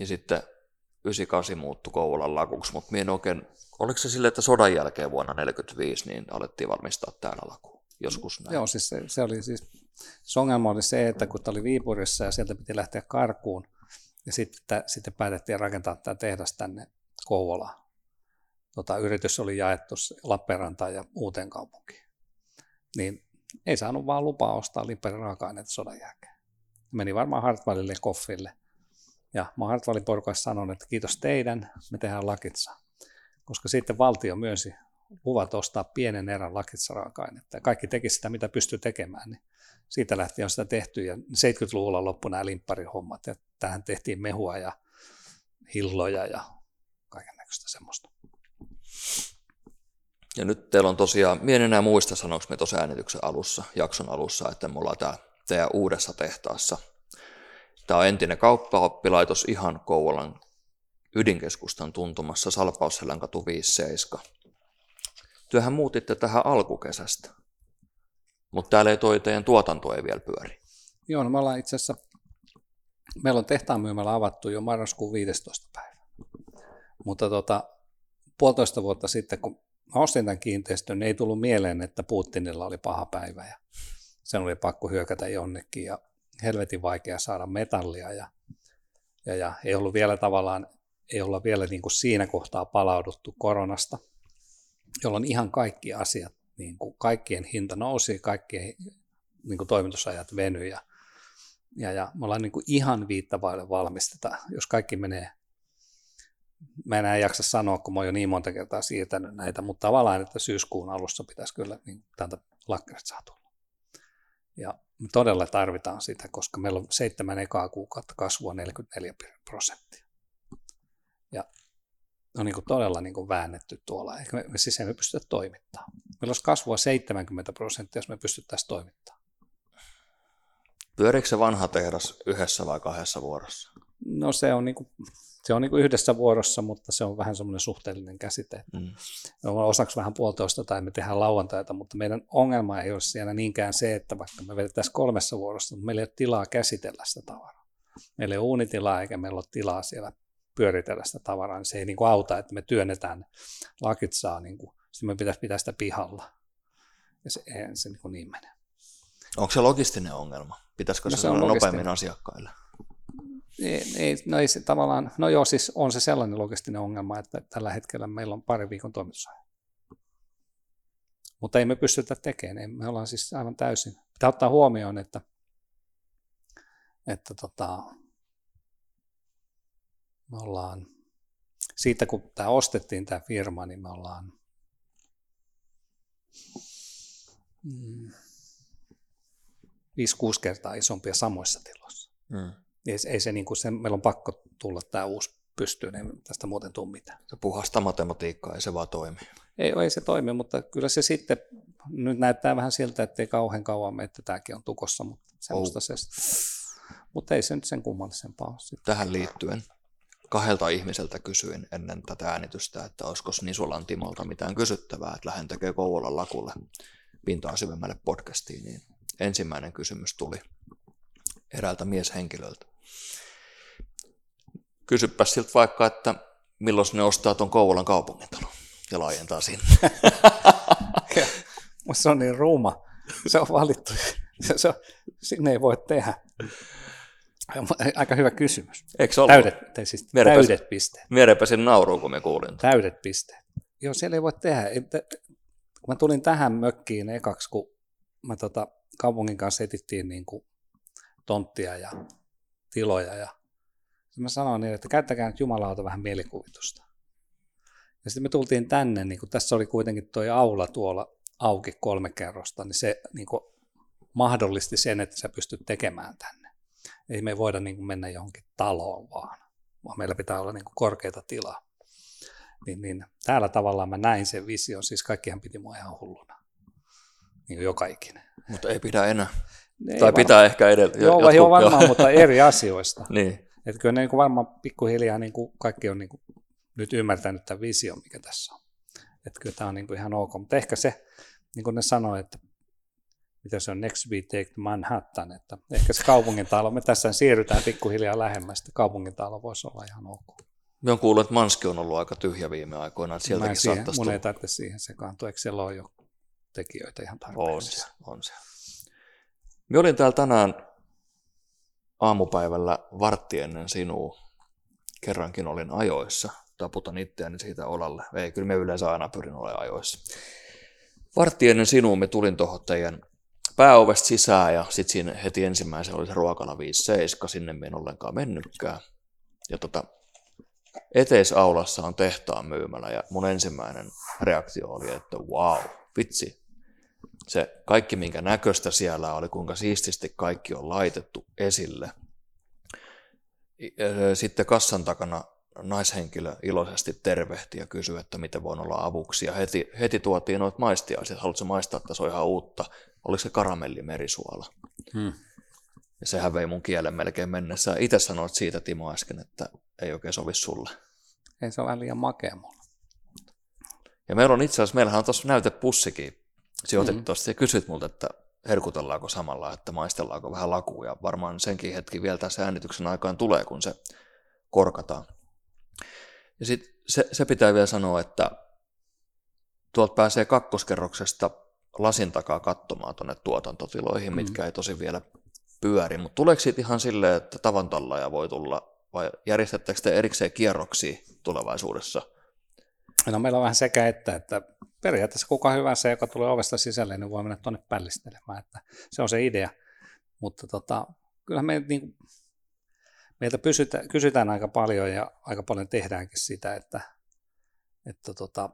Ja sitten 98 muuttui Kouvolan lakuksi, mutta minä oikein, oliko se sille, että sodan jälkeen vuonna 1945 niin alettiin valmistaa täällä laku? Joskus näin. Joo, siis se, se oli siis, se ongelma oli se, että kun tämä oli Viipurissa ja sieltä piti lähteä karkuun, ja sitten, sitten päätettiin rakentaa tämä tehdas tänne Kouvolaan tota, yritys oli jaettu Lappeenrantaan ja uuteen kaupunkiin. Niin ei saanut vaan lupaa ostaa Lipperin raaka-aineita sodan jälkeen. Meni varmaan Hartwallille koffille. Ja mä Hartwallin porukassa sanon, että kiitos teidän, me tehdään lakitsa. Koska sitten valtio myönsi luvat ostaa pienen erän lakitsa raaka-ainetta. Ja kaikki teki sitä, mitä pystyy tekemään. Niin siitä lähtien on sitä tehty. Ja 70-luvulla loppui nämä limpparihommat. Ja tähän tehtiin mehua ja hilloja ja kaiken näköistä semmoista. Ja nyt teillä on tosiaan, minä en enää muista sanoksi me tuossa äänityksen alussa, jakson alussa, että me ollaan tää teidän uudessa tehtaassa. Tämä on entinen kauppaoppilaitos ihan Kouvolan ydinkeskustan tuntumassa Salpausselän katu 57. Työhän muutitte tähän alkukesästä, mutta täällä ei toi teidän tuotanto ei vielä pyöri. Joo, no me ollaan itse asiassa, meillä on tehtaan myymällä avattu jo marraskuun 15. päivä. Mutta tota, puolitoista vuotta sitten, kun mä ostin tämän kiinteistön, niin ei tullut mieleen, että Putinilla oli paha päivä. Ja sen oli pakko hyökätä jonnekin ja helvetin vaikea saada metallia ja, ja, ja ei ollut vielä tavallaan, ei olla vielä niin kuin siinä kohtaa palauduttu koronasta, jolloin ihan kaikki asiat, niin kuin kaikkien hinta nousi, kaikkien niin kuin toimitusajat venyi ja, ja, ja me ollaan niin kuin ihan viittavaille valmisteta, jos kaikki menee mä enää jaksa sanoa, kun mä oon jo niin monta kertaa siirtänyt näitä, mutta tavallaan, että syyskuun alussa pitäisi kyllä niin täältä lakkerit saa tulla. Ja me todella tarvitaan sitä, koska meillä on seitsemän ekaa kuukautta kasvua 44 prosenttia. Ja on niin kuin todella niin kuin väännetty tuolla, eikä me, me siis emme pysty toimittamaan. Meillä olisi kasvua 70 prosenttia, jos me pystyttäisiin toimittamaan. Pyöriikö se vanha tehdas yhdessä vai kahdessa vuorossa? No se on niin kuin se on niin kuin yhdessä vuorossa, mutta se on vähän semmoinen suhteellinen käsite. Mm. Osaksi vähän puolitoista tai me tehdään lauantaita, mutta meidän ongelma ei ole siellä niinkään se, että vaikka me vedetään kolmessa vuorossa, mutta meillä ei ole tilaa käsitellä sitä tavaraa. Meillä ei ole uunitilaa eikä meillä ole tilaa siellä pyöritellä sitä tavaraa, niin se ei niin kuin auta, että me työnnetään lakit saa, niin kuin, sitten me pitäisi pitää sitä pihalla. Ja se, ei se niin, kuin niin mene. Onko se logistinen ongelma? Pitäisikö no, se, se olla nopeammin asiakkaille? Ei, ei, no ei se tavallaan, no joo, siis on se sellainen logistinen ongelma, että tällä hetkellä meillä on pari viikon toimitusajan. Mutta ei me pystytä tekemään, me ollaan siis aivan täysin. Pitää ottaa huomioon, että, että tota, me ollaan, siitä kun tämä ostettiin tämä firma, niin me ollaan mm, 5-6 kertaa isompia samoissa tiloissa. Mm ei, ei se, niin kuin se, meillä on pakko tulla tämä uusi pystyyn, niin tästä muuten tule mitään. Se puhasta matematiikkaa, ei se vaan toimi. Ei, ei se toimi, mutta kyllä se sitten, nyt näyttää vähän siltä, että ei kauhean kauan että tämäkin on tukossa, mutta semmoista oh. se, mutta ei se nyt sen kummallisempaa ole. Tähän liittyen kahdelta ihmiseltä kysyin ennen tätä äänitystä, että olisiko Nisulan Timolta mitään kysyttävää, että lähden tekee Kouvolan lakulle pintaa syvemmälle podcastiin, niin ensimmäinen kysymys tuli eräältä mieshenkilöltä. Kysypä siltä vaikka, että milloin ne ostaa tuon Kouvolan kaupungintalon ja laajentaa sinne. se on niin ruuma. Se on valittu. Se on, sinne ei voi tehdä. Aika hyvä kysymys. Eikö ollut? Täydet, siis täydet pisteet. Mierepäsin nauruun, kun me kuulin. Täydet pisteet. Joo, siellä ei voi tehdä. Kun mä tulin tähän mökkiin ekaksi, kun mä tota, kaupungin kanssa etittiin niin kuin tonttia ja tiloja ja mä sanoin niin, että käyttäkää nyt jumalauta vähän mielikuvitusta. Ja sitten me tultiin tänne, niin kun tässä oli kuitenkin tuo aula tuolla auki kolme kerrosta, niin se niin mahdollisti sen, että sä pystyt tekemään tänne. Ei me voida niin mennä johonkin taloon vaan, vaan meillä pitää olla niin korkeita tilaa. Niin, niin, täällä tavallaan mä näin sen vision, siis kaikkihan piti mua ihan hulluna. Niin joka ikinen. Mutta ei pidä enää. Ei tai pitää ehkä edelleen. Joo, joo varmaan, mutta eri asioista. niin. Että kyllä ne niin kuin varmaan pikkuhiljaa niin kuin kaikki on niin kuin nyt ymmärtänyt tämän vision, mikä tässä on. Että kyllä tämä on niin kuin ihan ok. Mutta ehkä se, niin kuin ne sanoi, että mitä se on, next we take Manhattan, että ehkä se kaupungintalo, me tässä siirrytään pikkuhiljaa lähemmäs, että kaupungintalo voisi olla ihan ok. Me on kuullut, että Manski on ollut aika tyhjä viime aikoina, että sieltäkin siihen, saattaisi Mun ei tarvitse siihen sekaantua, eikö siellä ole jo tekijöitä ihan tarpeeksi? On se, on se. Me olin täällä tänään aamupäivällä vartti ennen sinua. Kerrankin olin ajoissa. Taputan itseäni siitä olalle. Ei, kyllä me yleensä aina pyrin olemaan ajoissa. Vartti ennen sinua me tulin tuohon teidän pääovesta sisään ja sitten siinä heti ensimmäisen oli se ruokala 5-7, sinne me en ollenkaan mennytkään. Ja tota, eteisaulassa on tehtaan myymälä ja mun ensimmäinen reaktio oli, että wow, vitsi, se kaikki, minkä näköistä siellä oli, kuinka siististi kaikki on laitettu esille. Sitten kassan takana naishenkilö iloisesti tervehti ja kysyi, että miten voin olla avuksi. Ja heti, heti tuotiin noita maistiaisia, haluatko maistaa, että se on ihan uutta. Oliko se karamellimerisuola? Hmm. Ja sehän vei mun kielen melkein mennessä. Itse sanoit siitä Timo äsken, että ei oikein sovi sulle. Ei se ole liian makea mulle. Ja meillä on itse asiassa, meillähän on tuossa näytepussikin sijoitit mm-hmm. tuosta ja kysyt multa, että herkutellaanko samalla, että maistellaanko vähän lakua, ja varmaan senkin hetki vielä tässä äänityksen aikaan tulee, kun se korkataan. Ja sitten se, se pitää vielä sanoa, että tuolta pääsee kakkoskerroksesta lasin takaa katsomaan tuonne tuotantotiloihin, mm. mitkä ei tosi vielä pyöri, mutta tuleeko siitä ihan silleen, että tavantallaja voi tulla, vai järjestättekö te erikseen kierroksia tulevaisuudessa? No meillä on vähän sekä että, että periaatteessa kuka hyvänsä, joka tulee ovesta sisälle, niin voi mennä tuonne pällistelemään, että se on se idea. Mutta tota, kyllähän me, niin meiltä pysytä, kysytään aika paljon ja aika paljon tehdäänkin sitä, että, että tota,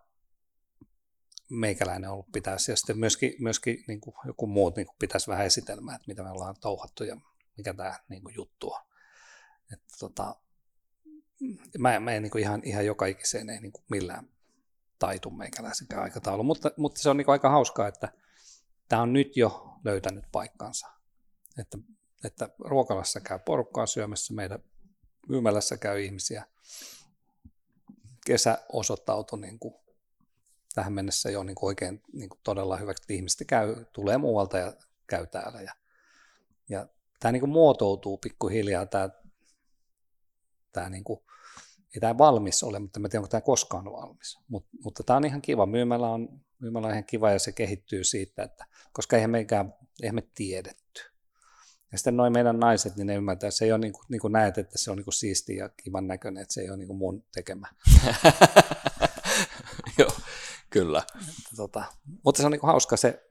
meikäläinen ollut pitäisi ja sitten myöskin, myöskin niin kuin joku muut niin kuin pitäisi vähän esitelmää, että mitä me ollaan touhattu ja mikä tämä niin kuin juttu on. Että tota, mä, mä en niin kuin ihan, ihan joka ikiseen ei niin kuin millään taitu meikäläisenkään aikataulu, mutta, mutta se on niin aika hauskaa, että tämä on nyt jo löytänyt paikkansa. Että, että ruokalassa käy porukkaa syömässä, meidän myymälässä käy ihmisiä. Kesä osoittautui niin kuin tähän mennessä jo niin kuin oikein niin kuin todella hyväksi, että ihmiset käy, tulee muualta ja käy täällä. Ja, ja tämä niin kuin muotoutuu pikkuhiljaa, tämä, tämä niin kuin, ei tämä valmis ole, mutta en tiedä, onko tämä koskaan valmis. Mut, mutta tämä on ihan kiva. Myymälä on, myymälä on ihan kiva ja se kehittyy siitä, että koska eihän, meikään, eihän me tiedetty. Ja sitten noin meidän naiset, niin ne ymmärtää, että se ei ole niin kuin, niin kuin näet, että se on niin kuin siisti ja kivan näköinen, että se ei ole niin kuin mun tekemä. Joo, kyllä. Tota, mutta se on niin kuin hauska se,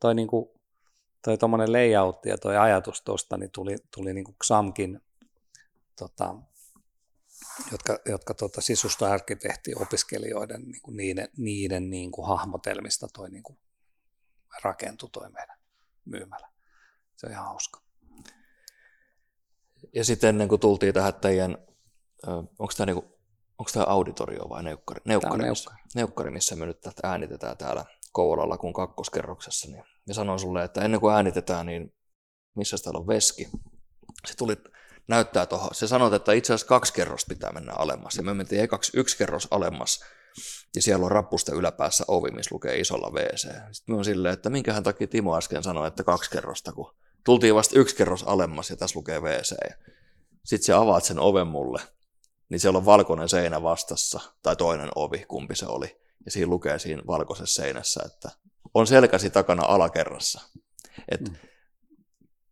toi niin kuin, toi tuommoinen layout ja toi ajatus tuosta, niin tuli, tuli niin kuin XAMKin tota, jotka, jotka tota, sisustoarkkitehti opiskelijoiden niin kuin niiden, niiden niin kuin hahmotelmista toi niin kuin rakentui toi meidän myymälä. Se on ihan hauska. Ja sitten ennen kuin tultiin tähän teidän, onko tämä, niinku, onko tämä auditorio vai neukkari? Neukkari, on missä, neukkari, missä me nyt äänitetään täällä Kouvolalla kuin kakkoskerroksessa. Niin ja sanoin sulle, että ennen kuin äänitetään, niin missä täällä on veski? Se tuli näyttää tuohon. Se sanoi, että itse asiassa kaksi kerrosta pitää mennä alemmas. Ja me mentiin ekaksi yksi kerros alemmas. Ja siellä on rappusten yläpäässä ovi, missä lukee isolla WC. Sitten me on silleen, että minkähän takia Timo äsken sanoi, että kaksi kerrosta, kun tultiin vasta yksi kerros alemmas ja tässä lukee WC. Sitten sä avaat sen oven mulle, niin siellä on valkoinen seinä vastassa, tai toinen ovi, kumpi se oli. Ja siinä lukee siinä valkoisessa seinässä, että on selkäsi takana alakerrassa. Et mm.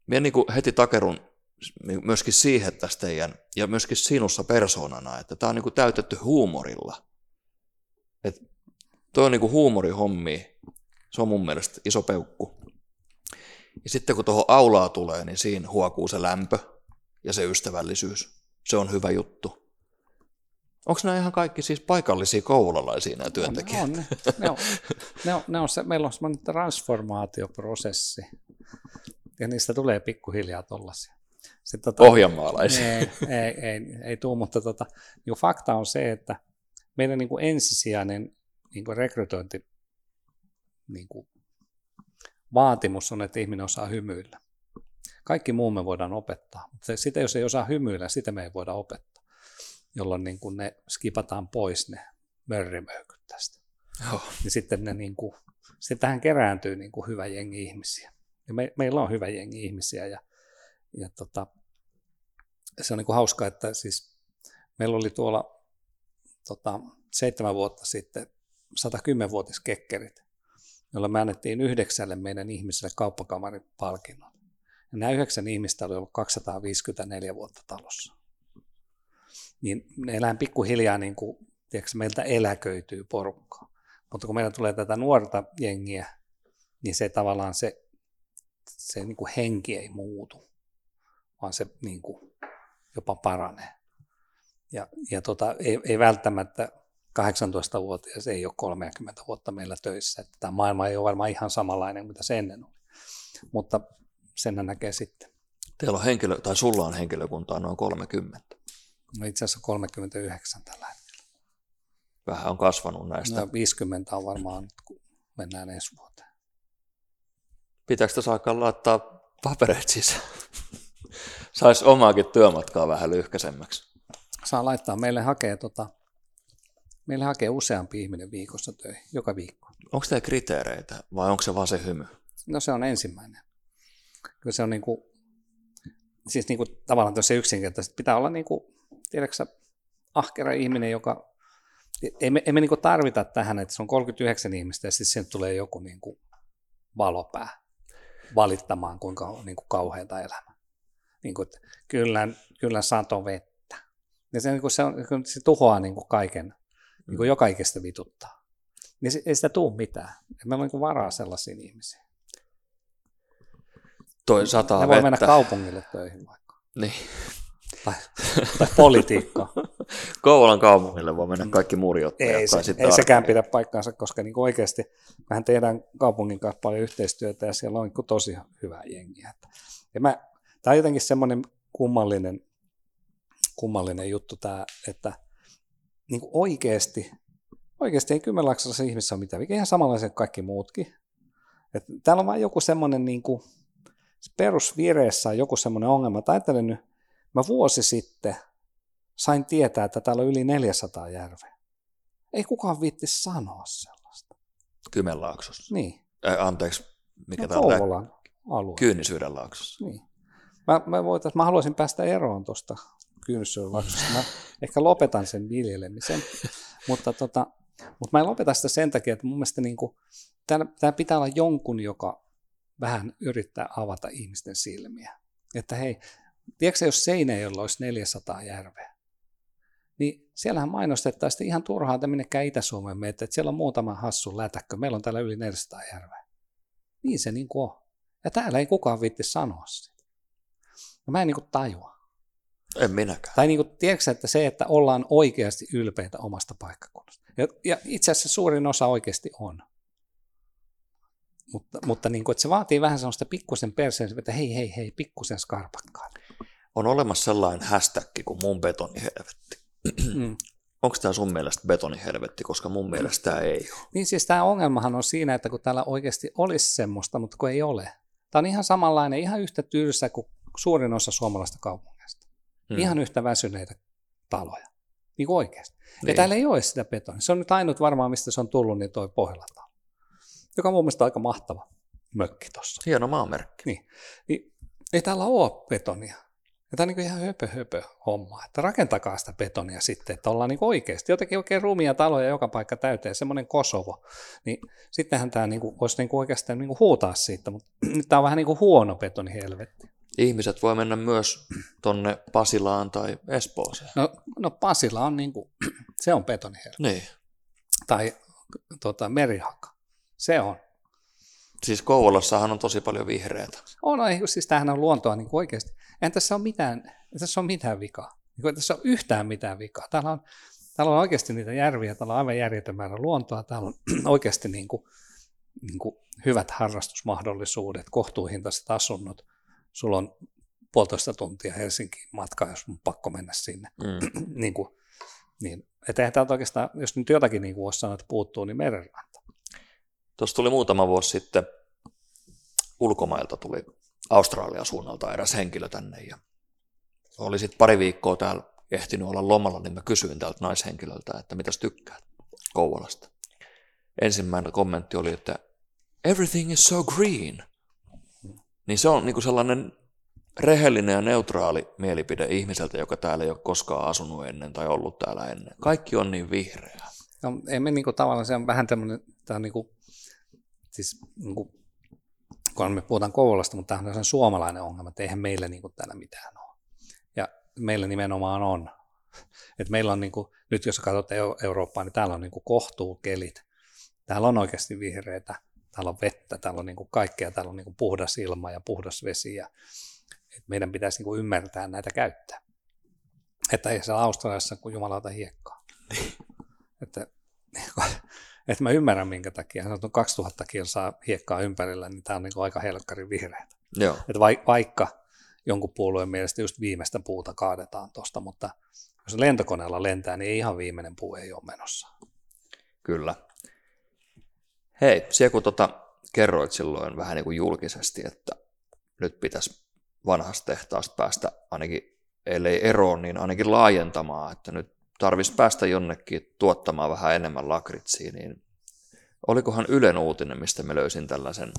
Minä niin heti takerun myöskin siihen tästä teidän, ja myöskin sinussa persoonana, että tämä on niin täytetty huumorilla. Et toi on niin huumorihommi, se on mun mielestä iso peukku. Ja sitten kun tuohon aulaa tulee, niin siinä huokuu se lämpö ja se ystävällisyys. Se on hyvä juttu. Onko nämä ihan kaikki siis paikallisia koululaisia nämä työntekijät? On, ne, ne on, ne on, ne on se, meillä on semmoinen transformaatioprosessi, ja niistä tulee pikkuhiljaa tollaisia. Se, tota, Pohjanmaalaisia. Ei, ei, ei, ei tule, mutta tota, niin fakta on se, että meidän niin kuin ensisijainen niin kuin rekrytointi niin kuin vaatimus on, että ihminen osaa hymyillä. Kaikki muu me voidaan opettaa, mutta sitä jos ei osaa hymyillä, sitä me ei voida opettaa, jolloin niin kuin ne skipataan pois ne mörrimöykyt tästä. Oh. Niin sitten ne niin kuin, sitten tähän kerääntyy niin kuin hyvä jengi ihmisiä. Ja me, meillä on hyvä jengi ihmisiä ja, ja tota, se on niin kuin hauska, että siis meillä oli tuolla tota, seitsemän vuotta sitten 110-vuotiskekkerit, jolla me annettiin yhdeksälle meidän ihmiselle kauppakamarin palkinnon. Ja nämä yhdeksän ihmistä oli ollut 254 vuotta talossa. Niin ne elää pikkuhiljaa, niin kuin, tiedätkö, meiltä eläköityy porukkaa. Mutta kun meillä tulee tätä nuorta jengiä, niin se tavallaan se, se niin kuin henki ei muutu, vaan se niin kuin jopa paranee. Ja, ja tota, ei, ei välttämättä 18-vuotias ei ole 30 vuotta meillä töissä. Että tämä maailma ei ole varmaan ihan samanlainen kuin se ennen oli. Mutta sen näkee sitten. Teillä on henkilö, tai sulla on henkilökuntaa noin 30. No itse asiassa 39 tällä hetkellä. Vähän on kasvanut näistä. No 50 on varmaan, kun mennään ensi vuoteen. Pitääkö tässä alkaa laittaa papereita sisään? Saisi omaakin työmatkaa vähän lyhkäisemmäksi. Saa laittaa. Meille hakee, tota, meille hakee useampi ihminen viikossa töihin, joka viikko. Onko tämä kriteereitä vai onko se vaan se hymy? No se on ensimmäinen. Kyllä se on niin kuin, siis niin kuin tavallaan tosi yksinkertaisesti. Pitää olla niin kuin, tiedätkö ahkera ihminen, joka, ei me, ei me niin kuin tarvita tähän, että se on 39 ihmistä ja sitten siihen tulee joku niin kuin valopää valittamaan, kuinka on niin kuin kauheata elämä. Niin kuin, kyllä, kyllä sato vettä. Ja se, niin kuin se, on, se tuhoaa niin kuin kaiken, niin kuin joka ikistä vituttaa. Niin se, ei sitä tule mitään. Meillä on niin varaa sellaisiin ihmisiin. Toi sataa ne vettä. voi mennä kaupungille töihin vaikka. Niin. Tai, tai politiikka. Kouvolan kaupungille voi mennä kaikki murjottajat. Ei, se, ei sekään arkeen. pidä paikkaansa, koska niin oikeasti mehän tehdään kaupungin kanssa paljon yhteistyötä ja siellä on niin tosi hyvää jengiä. Ja mä, tämä on jotenkin semmoinen kummallinen, kummallinen juttu tämä, että niin oikeasti, oikeasti ei Kymenlaaksossa ihmisessä ole mitään, mikä ihan samanlaisia kuin kaikki muutkin. Että täällä on vain joku semmoinen niin kuin, perusvireessä on joku semmoinen ongelma. Tai ajattelen nyt, mä vuosi sitten sain tietää, että täällä on yli 400 järveä. Ei kukaan viitti sanoa sellaista. Kymenlaaksossa. Niin, Äh, anteeksi, mikä no, tämä on? Kouvolan alue. Kyynisyyden laaksossa. Niin. Mä, mä, voitais, mä haluaisin päästä eroon tuosta kyynyssyölaaksosta. Mä ehkä lopetan sen viljelemisen, mutta, tota, mutta mä en lopeta sitä sen takia, että mun mielestä niin kuin, täällä, pitää olla jonkun, joka vähän yrittää avata ihmisten silmiä. Että hei, tiedätkö jos Seinäjoella olisi 400 järveä, niin siellähän mainostettaisiin ihan turhaan, että minnekään Itä-Suomeen menette, että siellä on muutama hassu lätäkkö, meillä on täällä yli 400 järveä. Niin se niin kuin on. Ja täällä ei kukaan viitti sanoa sitä. No mä en niin kuin tajua. En minäkään. Tai niin kuin, tiedätkö, että se, että ollaan oikeasti ylpeitä omasta paikkakunnasta. Ja, ja itse asiassa suurin osa oikeasti on. Mutta, mutta niin kuin, että se vaatii vähän sellaista pikkusen perseen, että hei, hei, hei, pikkusen skarpatkaa. On olemassa sellainen hashtag kuin mun betonihelvetti. Mm. Onko tämä sun mielestä betonihelvetti, koska mun mielestä tämä ei ole. Niin siis tämä ongelmahan on siinä, että kun täällä oikeasti olisi semmoista, mutta kun ei ole. Tämä on ihan samanlainen, ihan yhtä tylsä kuin suurin osa suomalaista kaupungeista. Hmm. Ihan yhtä väsyneitä taloja. Niin kuin oikeasti. Niin. Ja täällä ei ole sitä betonia. Se on nyt ainut varmaan, mistä se on tullut, niin toi Pohjola joka on mun mielestä aika mahtava mökki tuossa. Hieno maamerkki. Niin, niin ei täällä ole betonia. Ja tämä on niin ihan höpö, höpö homma, että rakentakaa sitä betonia sitten, että ollaan niin oikeasti jotenkin oikein rumia taloja joka paikka täyteen, semmoinen Kosovo, niin sittenhän tämä niin kuin, voisi niin kuin oikeastaan niin kuin huutaa siitä, mutta nyt tämä on vähän niin kuin huono betoni helvetti. Ihmiset voi mennä myös tonne Pasilaan tai Espooseen. No, no Pasila on niin kuin, se on betoni helvetti. Niin. Tai tota, merihaka, se on. Siis Kouvolassahan on tosi paljon vihreätä. On, no, siis tämähän on luontoa niin oikeasti. Eihän tässä ole mitään, tässä ole mitään vikaa. Niin tässä ole yhtään mitään vikaa. Täällä on, täällä on oikeasti niitä järviä, täällä on aivan järjetön määrä luontoa, täällä on oikeasti niin kuin, niin kuin hyvät harrastusmahdollisuudet, kohtuuhintaiset asunnot. Sulla on puolitoista tuntia Helsinkiin matkaa, jos on pakko mennä sinne. Mm. niin kuin, niin. Että eihän täältä oikeastaan, jos nyt jotakin niin kuin voisi sanoa, että puuttuu, niin merenranta. Tuossa tuli muutama vuosi sitten ulkomailta tuli Australian suunnalta eräs henkilö tänne ja oli sitten pari viikkoa täällä ehtinyt olla lomalla, niin mä kysyin tältä naishenkilöltä, että mitäs tykkäät Kouvolasta. Ensimmäinen kommentti oli, että everything is so green. Niin se on niinku sellainen rehellinen ja neutraali mielipide ihmiseltä, joka täällä ei ole koskaan asunut ennen tai ollut täällä ennen. Kaikki on niin vihreää. No, ei me niinku tavallaan, se on vähän tämmöinen, tämä on niinku, siis niinku, kun me puhutaan Kouvolasta, mutta tämä on suomalainen ongelma, että eihän meillä niinku täällä mitään ole. Ja meillä nimenomaan on. Et meillä on, niinku, nyt jos katsot Eu- Eurooppaa, niin täällä on niinku kohtuukelit. Täällä on oikeasti vihreitä, täällä on vettä, täällä on niinku kaikkea, täällä on niinku puhdas ilma ja puhdas vesi. Ja, et meidän pitäisi niinku ymmärtää näitä käyttää. Että ei siellä Australiassa kuin jumalauta hiekkaa. että, että mä ymmärrän minkä takia. Hän on 2000 kilsaa hiekkaa ympärillä, niin tämä on niin aika helkkarin vihreä. Joo. Että vaikka jonkun puolueen mielestä just viimeistä puuta kaadetaan tuosta, mutta jos lentokoneella lentää, niin ihan viimeinen puu ei ole menossa. Kyllä. Hei, siellä kun tota, kerroit silloin vähän niin kuin julkisesti, että nyt pitäisi vanhasta tehtaasta päästä ainakin, ellei eroon, niin ainakin laajentamaan, että nyt tarvitsisi päästä jonnekin tuottamaan vähän enemmän lakritsia, niin olikohan Ylen uutinen, mistä me löysin tällaisen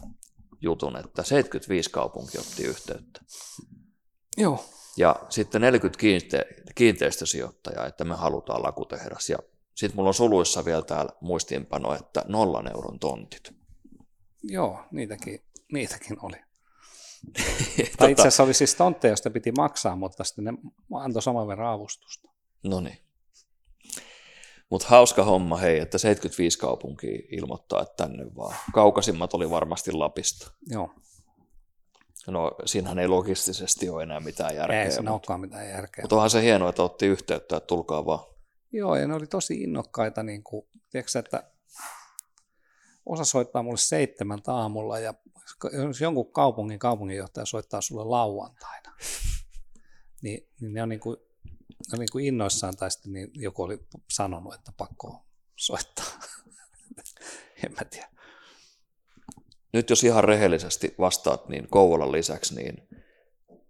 jutun, että 75 kaupunki otti yhteyttä. Joo. Ja sitten 40 kiinte- kiinteistösijoittajaa, että me halutaan lakutehdas. Ja sitten mulla on suluissa vielä täällä muistiinpano, että nollan euron tontit. Joo, niitäkin, niitäkin oli. tai itse Tota- asiassa oli siis tontteja, joista piti maksaa, mutta sitten ne antoi saman verran avustusta. No niin. Mutta hauska homma, hei, että 75 kaupunkia ilmoittaa, että tänne vaan. Kaukasimmat oli varmasti Lapista. Joo, No, siinähän ei logistisesti ole enää mitään järkeä. ei siinä mutta, olekaan mitään järkeä. mutta onhan se hienoa, että otti yhteyttä, että tulkaa vaan. Joo, ja ne oli tosi innokkaita, niin kuin, tiedätkö, että osa soittaa mulle seitsemältä aamulla, ja jos jonkun kaupungin kaupunginjohtaja soittaa sulle lauantaina, niin, niin ne on niin kuin, ne on niin kuin innoissaan, tai sitten niin joku oli sanonut, että pakko soittaa. en mä tiedä. Nyt jos ihan rehellisesti vastaat, niin Kouvolan lisäksi, niin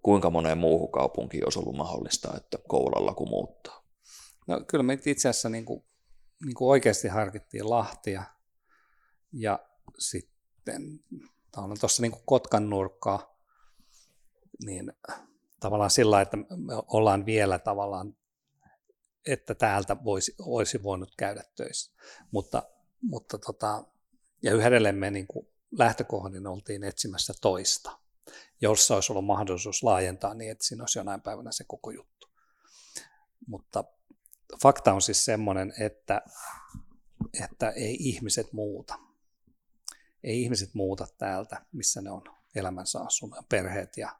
kuinka moneen muuhun kaupunkiin olisi ollut mahdollista, että Kouvolalla kun muuttaa? No kyllä me itse asiassa niin kuin, niin kuin oikeasti harkittiin Lahtia ja sitten on tuossa niin kuin Kotkan nurkkaa, niin tavallaan sillä että me ollaan vielä tavallaan, että täältä voisi, olisi voinut käydä töissä. Mutta, mutta tota, ja yhä edelleen me niin lähtökohdin oltiin etsimässä toista, jossa olisi ollut mahdollisuus laajentaa niin, että siinä olisi jonain päivänä se koko juttu. Mutta fakta on siis semmoinen, että, että ei ihmiset muuta. Ei ihmiset muuta täältä, missä ne on elämänsä asunut, perheet ja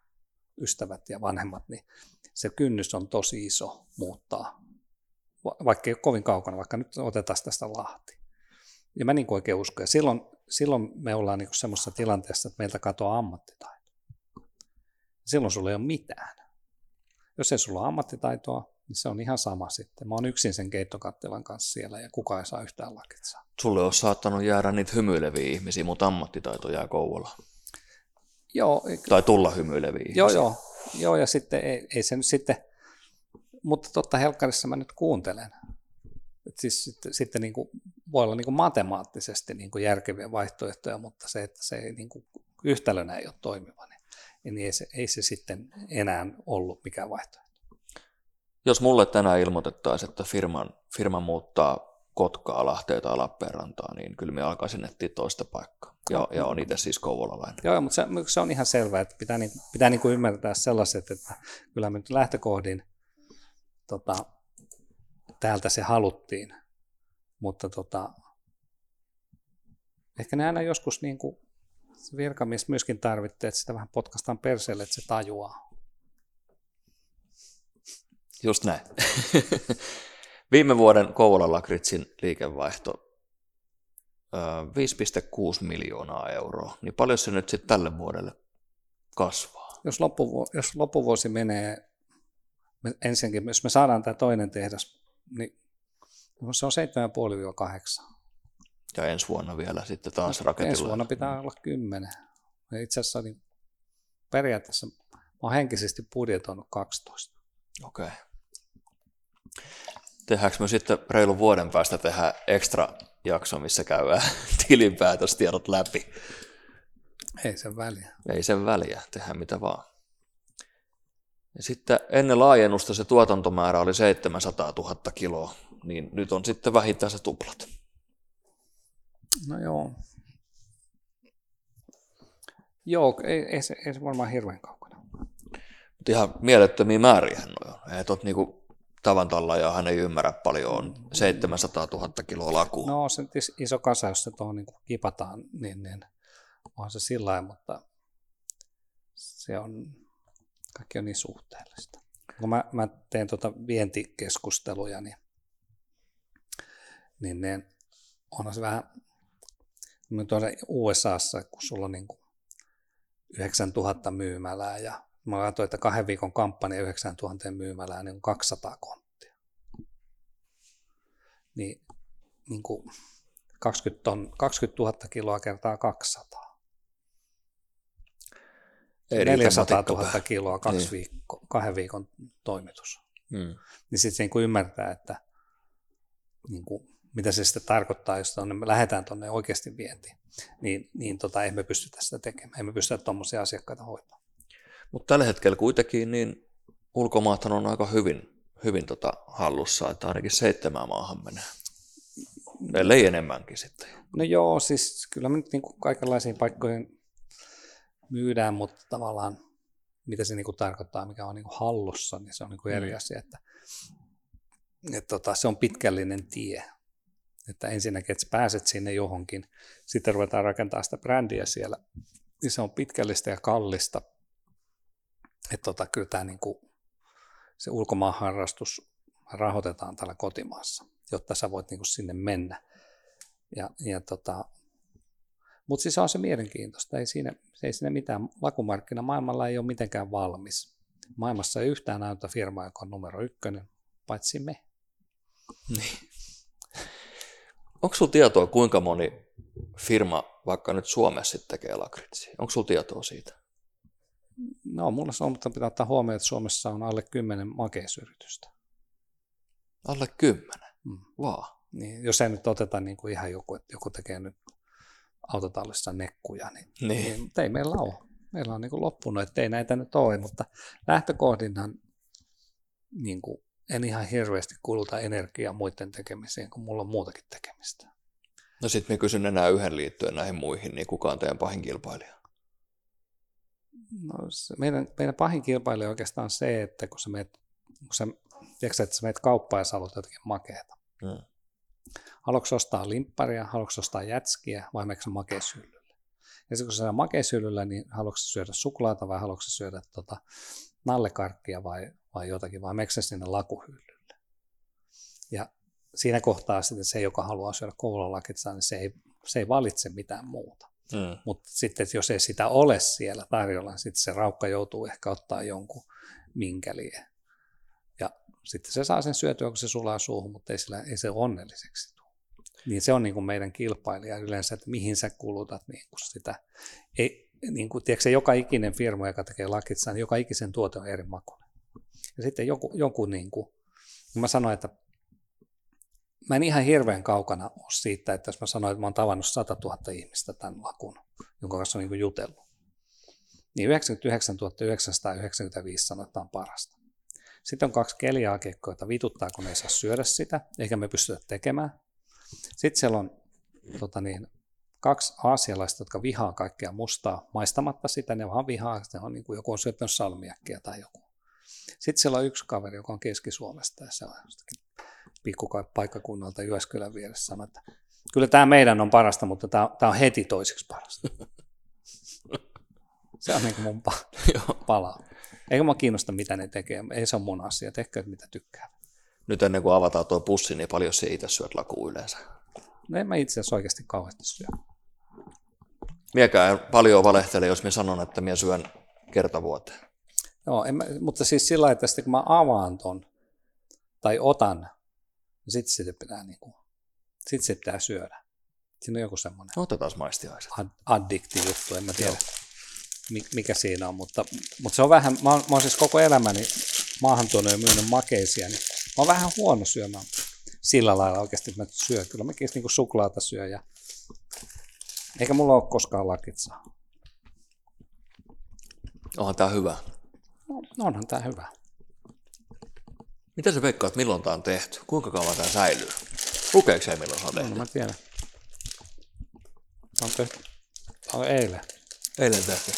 ystävät ja vanhemmat, niin se kynnys on tosi iso muuttaa, vaikka ei ole kovin kaukana, vaikka nyt otetaan tästä Lahti. Ja mä niin oikein uskon, ja silloin, silloin me ollaan niin semmoisessa tilanteessa, että meiltä katoaa ammattitaito. Silloin sulla ei ole mitään. Jos ei sulla ole ammattitaitoa, niin se on ihan sama sitten. Mä oon yksin sen keittokattilan kanssa siellä ja kukaan ei saa yhtään lakitsaa. Sulle olisi saattanut jäädä niitä hymyileviä ihmisiä, mutta ammattitaito jää Kouvola. Joo, Tai tulla hymyileviä joo, joo, joo, ja sitten ei, ei se nyt sitten, mutta totta helkkarissa mä nyt kuuntelen. Et siis sitten, sitten niin kuin, voi olla niin kuin matemaattisesti niin kuin järkeviä vaihtoehtoja, mutta se, että se ei niin kuin, yhtälönä ei ole toimiva, niin, niin ei, se, ei se sitten enää ollut mikään vaihtoehto. Jos mulle tänään ilmoitettaisiin, että firman, firma muuttaa Kotkaa, Lahteen tai Lappeenrantaa, niin kyllä me alkaisin etsiä toista paikkaa. Ja, ja on itse siis kouvolalainen. Joo, mutta se, se on ihan selvää, että pitää, niin, pitää niin kuin ymmärtää sellaiset, että kyllä me nyt lähtökohdin tota, täältä se haluttiin, mutta tota, ehkä ne aina joskus niin kuin, se virkamies myöskin tarvitsee, että sitä vähän potkastaan perseelle, että se tajuaa. Just näin. Viime vuoden Kouvolan Lakritsin liikevaihto 5,6 miljoonaa euroa. Niin paljon se nyt sitten tälle vuodelle kasvaa? Jos, loppuvu- jos loppuvuosi menee, me ensinnäkin, jos me saadaan tämä toinen tehdas, niin se on 7,5-8. Ja ensi vuonna vielä sitten taas Ensi raketilla. vuonna pitää olla 10. Ja itse asiassa niin periaatteessa mä oon henkisesti budjetoinut 12. Okei. Okay. Tehdäänkö me sitten reilun vuoden päästä tehdä ekstra jakso, missä käydään tilinpäätöstiedot läpi? Ei sen väliä. Ei sen väliä, tehdään mitä vaan. Ja sitten ennen laajennusta se tuotantomäärä oli 700 000 kiloa, niin nyt on sitten vähintään se tuplat. No joo. Joo, ei, ei, se, ei se varmaan hirveän kaukana. Ihan mielettömiä määriä hän on. Ei tot niinku tavan ja hän ei ymmärrä paljon, on 700 000 kiloa laku. No se iso kasa, jos se tuohon niin kipataan, niin, niin on se sillä lailla, mutta se on, kaikki on niin suhteellista. Kun mä, mä teen tuota vientikeskusteluja, niin, niin ne, onhan se vähän, nyt on USAssa, kun sulla on niin kuin 9000 myymälää ja mä katsoin, että kahden viikon kampanja 9000 myymälää niin on 200 konttia. Niin, niin kuin 20, ton, 20 000 kiloa kertaa 200. Ei riitä 400 matikkakaan. 000 kiloa kaksi Niin. viikko, kahden viikon toimitus. Hmm. Niin sitten niin ymmärtää, että niin kuin, mitä se sitten tarkoittaa, jos tonne, me lähdetään tuonne oikeasti vientiin. Niin, niin tota, emme pystytä sitä tekemään. Emme pystytä tuommoisia asiakkaita hoitamaan. Mutta tällä hetkellä kuitenkin niin ulkomaathan on aika hyvin, hyvin tota hallussa, että ainakin seitsemään maahan menee. ellei enemmänkin sitten. No joo, siis kyllä me nyt niin kuin kaikenlaisiin paikkoihin myydään, mutta tavallaan mitä se niin kuin tarkoittaa, mikä on niin kuin hallussa, niin se on niin kuin eri Mm. asia. Että, että tota, se on pitkällinen tie. Että ensinnäkin, että pääset sinne johonkin, sitten ruvetaan rakentamaan sitä brändiä siellä, niin se on pitkällistä ja kallista. Että tota, kyllä tämä niin kuin, se ulkomaanharrastus rahoitetaan täällä kotimaassa, jotta sä voit niin kuin sinne mennä. Ja, ja tota, mutta siis on se mielenkiintoista, ei siinä, ei siinä mitään. Lakumarkkina maailmalla ei ole mitenkään valmis. Maailmassa ei yhtään näytä firmaa, joka on numero ykkönen, paitsi me. Niin. Onko sulla tietoa, kuinka moni firma vaikka nyt Suomessa tekee lakritsia? Onko sulla tietoa siitä? No, mulla se on, mutta pitää ottaa huomioon, että Suomessa on alle kymmenen makeisyritystä. Alle kymmenen. Mm. Vaan. Niin, jos ei nyt oteta niin kuin ihan joku, että joku tekee nyt autotallissa nekkuja, niin, Niin. niin mutta ei meillä ole. Meillä on niin kuin loppunut, että ei näitä nyt ole, mutta lähtökohdinhan niin kuin, en ihan hirveästi kuluta energiaa muiden tekemiseen, kun mulla on muutakin tekemistä. No sitten mä kysyn enää yhden liittyen näihin muihin, niin kuka on teidän pahin kilpailija? No, se meidän, meidän pahin kilpailija oikeastaan se, että kun sä meet, kun sä, tiedätkö, että sä meet kauppaan ja sä haluat jotakin makeata. Mm. Haluatko ostaa limpparia, haluatko ostaa jätskiä vai meneekö sä makeishyllylle? Ja sitten kun sä syödät makeishyllyllä, niin haluatko syödä suklaata vai haluatko syödä tota, nallekarkkia vai, vai jotakin, vai meneekö sinne lakuhyllylle? Ja siinä kohtaa sitten se, joka haluaa syödä koulalakitsaa, niin se ei, se ei valitse mitään muuta. Mm. Mutta sitten jos ei sitä ole siellä tarjolla, niin sitten se raukka joutuu ehkä ottaa jonkun minkäliä. Ja sitten se saa sen syötyä, kun se sulaa suuhun, mutta ei, sillä, ei se onnelliseksi tule. Niin se on niin kuin meidän kilpailija yleensä, että mihin sä kulutat niin kuin sitä. Ei, niin kuin, tiedätkö, joka ikinen firma, joka tekee lakitsaa, niin joka ikisen tuote on eri makuinen. Ja sitten joku, joku niin kuin, kun mä sanoin, että mä en ihan hirveän kaukana ole siitä, että jos mä sanoin, että mä oon tavannut 100 000 ihmistä tämän lakun, jonka kanssa on niin jutellut, niin 99 995 sanoo, että on parasta. Sitten on kaksi keliaakikkoa, joita vituttaa, kun ei saa syödä sitä, eikä me pystytä tekemään. Sitten siellä on tota niin, kaksi aasialaista, jotka vihaa kaikkea mustaa maistamatta sitä, ne vaan vihaa, ne on niin kuin joku on syöttänyt salmiakkia tai joku. Sitten siellä on yksi kaveri, joka on Keski-Suomesta ja se on jostakin pikkupaikkakunnalta Jyväskylän vieressä sanoi, että kyllä tämä meidän on parasta, mutta tämä, tämä on heti toiseksi parasta. Se on niin kuin mun palaa. Eikä mä kiinnosta, mitä ne tekee. Ei se ole mun asia. Tehkää, mitä tykkää. Nyt ennen kuin avataan tuo pussi, niin paljon se itse syöt lakua yleensä. No en mä itse asiassa oikeasti kauheasti syö. Miekään paljon valehtele, jos minä sanon, että minä syön kertavuoteen. Joo, en mä, mutta siis sillä lailla, että kun mä avaan ton tai otan, sitten sitä pitää, niin kuin, sit se pitää syödä. Siinä on joku semmoinen Otetaan maistiaiset. ad- addikti juttu, en mä tiedä mi- mikä siinä on, mutta, mutta se on vähän, mä oon, mä oon siis koko elämäni maahan tuonut ja myynyt makeisia, niin mä oon vähän huono syömään sillä lailla oikeasti, että mä syön. Kyllä mäkin niin suklaata syö ja eikä mulla ole koskaan lakitsaa. Onhan tää hyvä. No, onhan tää hyvä. Mitä sä veikkaat, milloin tää on tehty? Kuinka kauan tää säilyy? Lukeeko se, milloin se on No, tehty? mä tiedän. On tehty. On eilen. Eilen tehty.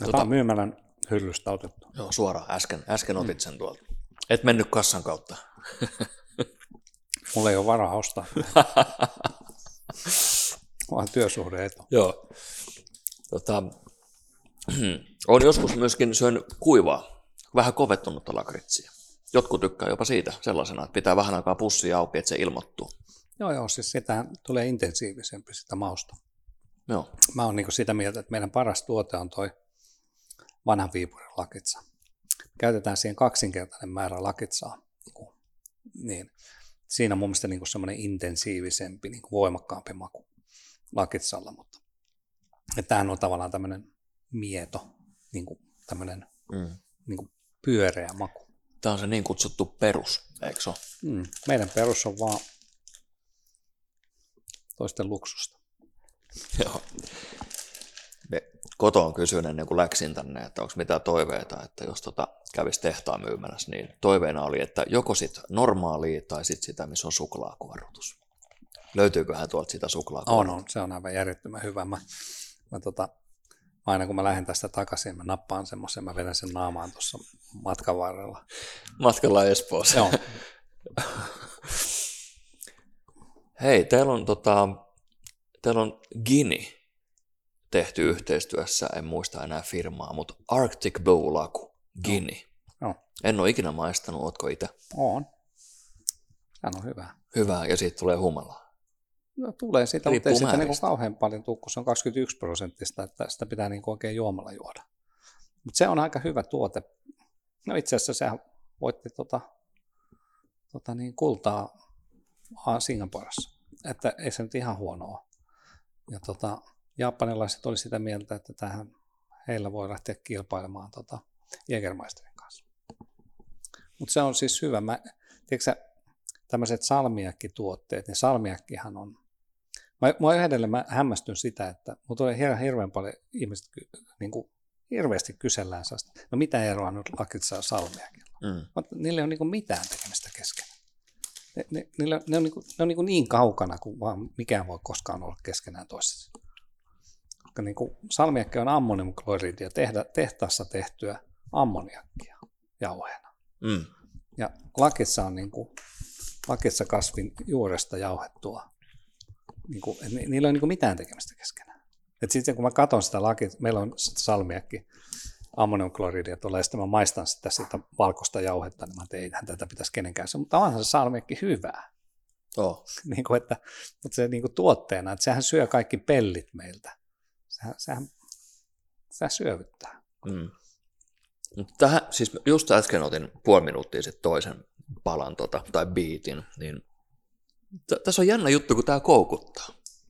Ja Tota- Tää on myymälän hyllystä otettu. Joo, suoraan. Äsken, äsken otit sen tuolta. Et mennyt kassan kautta. Mulla ei ole varaa ostaa. Vaan työsuhde etu. Joo. Tota, on joskus myöskin syön kuivaa, vähän kovettunutta lakritsia. Jotkut tykkää jopa siitä sellaisena, että pitää vähän aikaa pussia auki, että se ilmoittuu. Joo, joo, siis sitä tulee intensiivisempi sitä mausta. Joo. Mä oon niin sitä mieltä, että meidän paras tuote on toi vanhan viipurin lakitsa. Käytetään siihen kaksinkertainen määrä lakitsaa. Niin, kuin, niin. Siinä on mun mielestä niin semmoinen intensiivisempi, niin voimakkaampi maku lakitsalla, mutta tämähän on tavallaan tämmöinen mieto, niin kuin tämmöinen Mm. niin kuin pyöreä maku. Tämä on se niin kutsuttu perus, eikö se? Mm. Meidän perus on vaan toisten luksusta. Joo. Me kotoon kysyin ennen kuin läksin tänne, että onko mitään toiveita, että jos tota kävisi tehtaan myymälässä, niin toiveena oli, että joko sit normaalia tai sit sitä, missä on suklaakuorutus. Löytyyköhän tuolta sitä suklaakuorutusta? On, on, se on aivan järjettömän hyvä. Mä, mä tota, aina kun mä lähden tästä takaisin, mä nappaan semmoisen, mä vedän sen naamaan tuossa matkan varrella. Matkalla Espoossa. Joo. Hei, teillä on, tota, teillä on Gini tehty yhteistyössä, en muista enää firmaa, mutta Arctic Bow Laku, Gini. Joo. En ole ikinä maistanut, ootko itse? On. Sehän on hyvä. Hyvää, ja siitä tulee humalaa. No, tulee siitä, mutta ei sitä niin määristä. kauhean paljon tule, kun se on 21 prosenttista, että sitä pitää niin oikein juomalla juoda. Mutta se on aika hyvä tuote. No itse asiassa sehän voitti tota, tota niin, kultaa Singaporessa, että ei se nyt ihan huonoa. Ja tota, japanilaiset oli sitä mieltä, että tähän heillä voi lähteä kilpailemaan tota, Jägermeisterin kanssa. Mutta se on siis hyvä. Mä, tiedätkö tämmöiset salmiakkituotteet, niin salmiakkihan on, mä, mä edelleen mä hämmästyn sitä, että mutta tulee hirveän, hirveän paljon ihmiset, niin kuin, hirveästi kysellään sellaista, no mitä eroa nyt lakitsa ja salmiakilla? Mm. Mutta niillä ei ole niin kuin mitään tekemistä keskenään. Ne, ne, niillä, ne on, niin, kuin, ne on niin, kuin niin kaukana kuin vaan mikään voi koskaan olla keskenään toisessa. Koska niin kuin salmiakki on ammoniumkloridia, tehdä, tehtaassa tehtyä ammoniakkia jauheena. Mm. Ja lakitsa on niin kuin, lakitsa kasvin juuresta jauhettua. Niin kuin, ni, niillä ei ole niin kuin mitään tekemistä keskenään. Et sitten kun mä katson sitä lakit, meillä on salmiakki, ammoniumkloridia tulee, ja sitten mä maistan sitä, sitä valkoista jauhetta, niin mä ajattelin, eihän tätä pitäisi kenenkään se, mutta onhan se salmiakki hyvää. Oh. Niin kuin, että, mutta se niin kuin tuotteena, että sehän syö kaikki pellit meiltä. Sehän, sehän, sehän syövyttää. Mm. Tähän, siis just äsken otin puoli minuuttia sitten toisen palan tota, tai biitin, niin tässä on jännä juttu, kun tämä koukuttaa.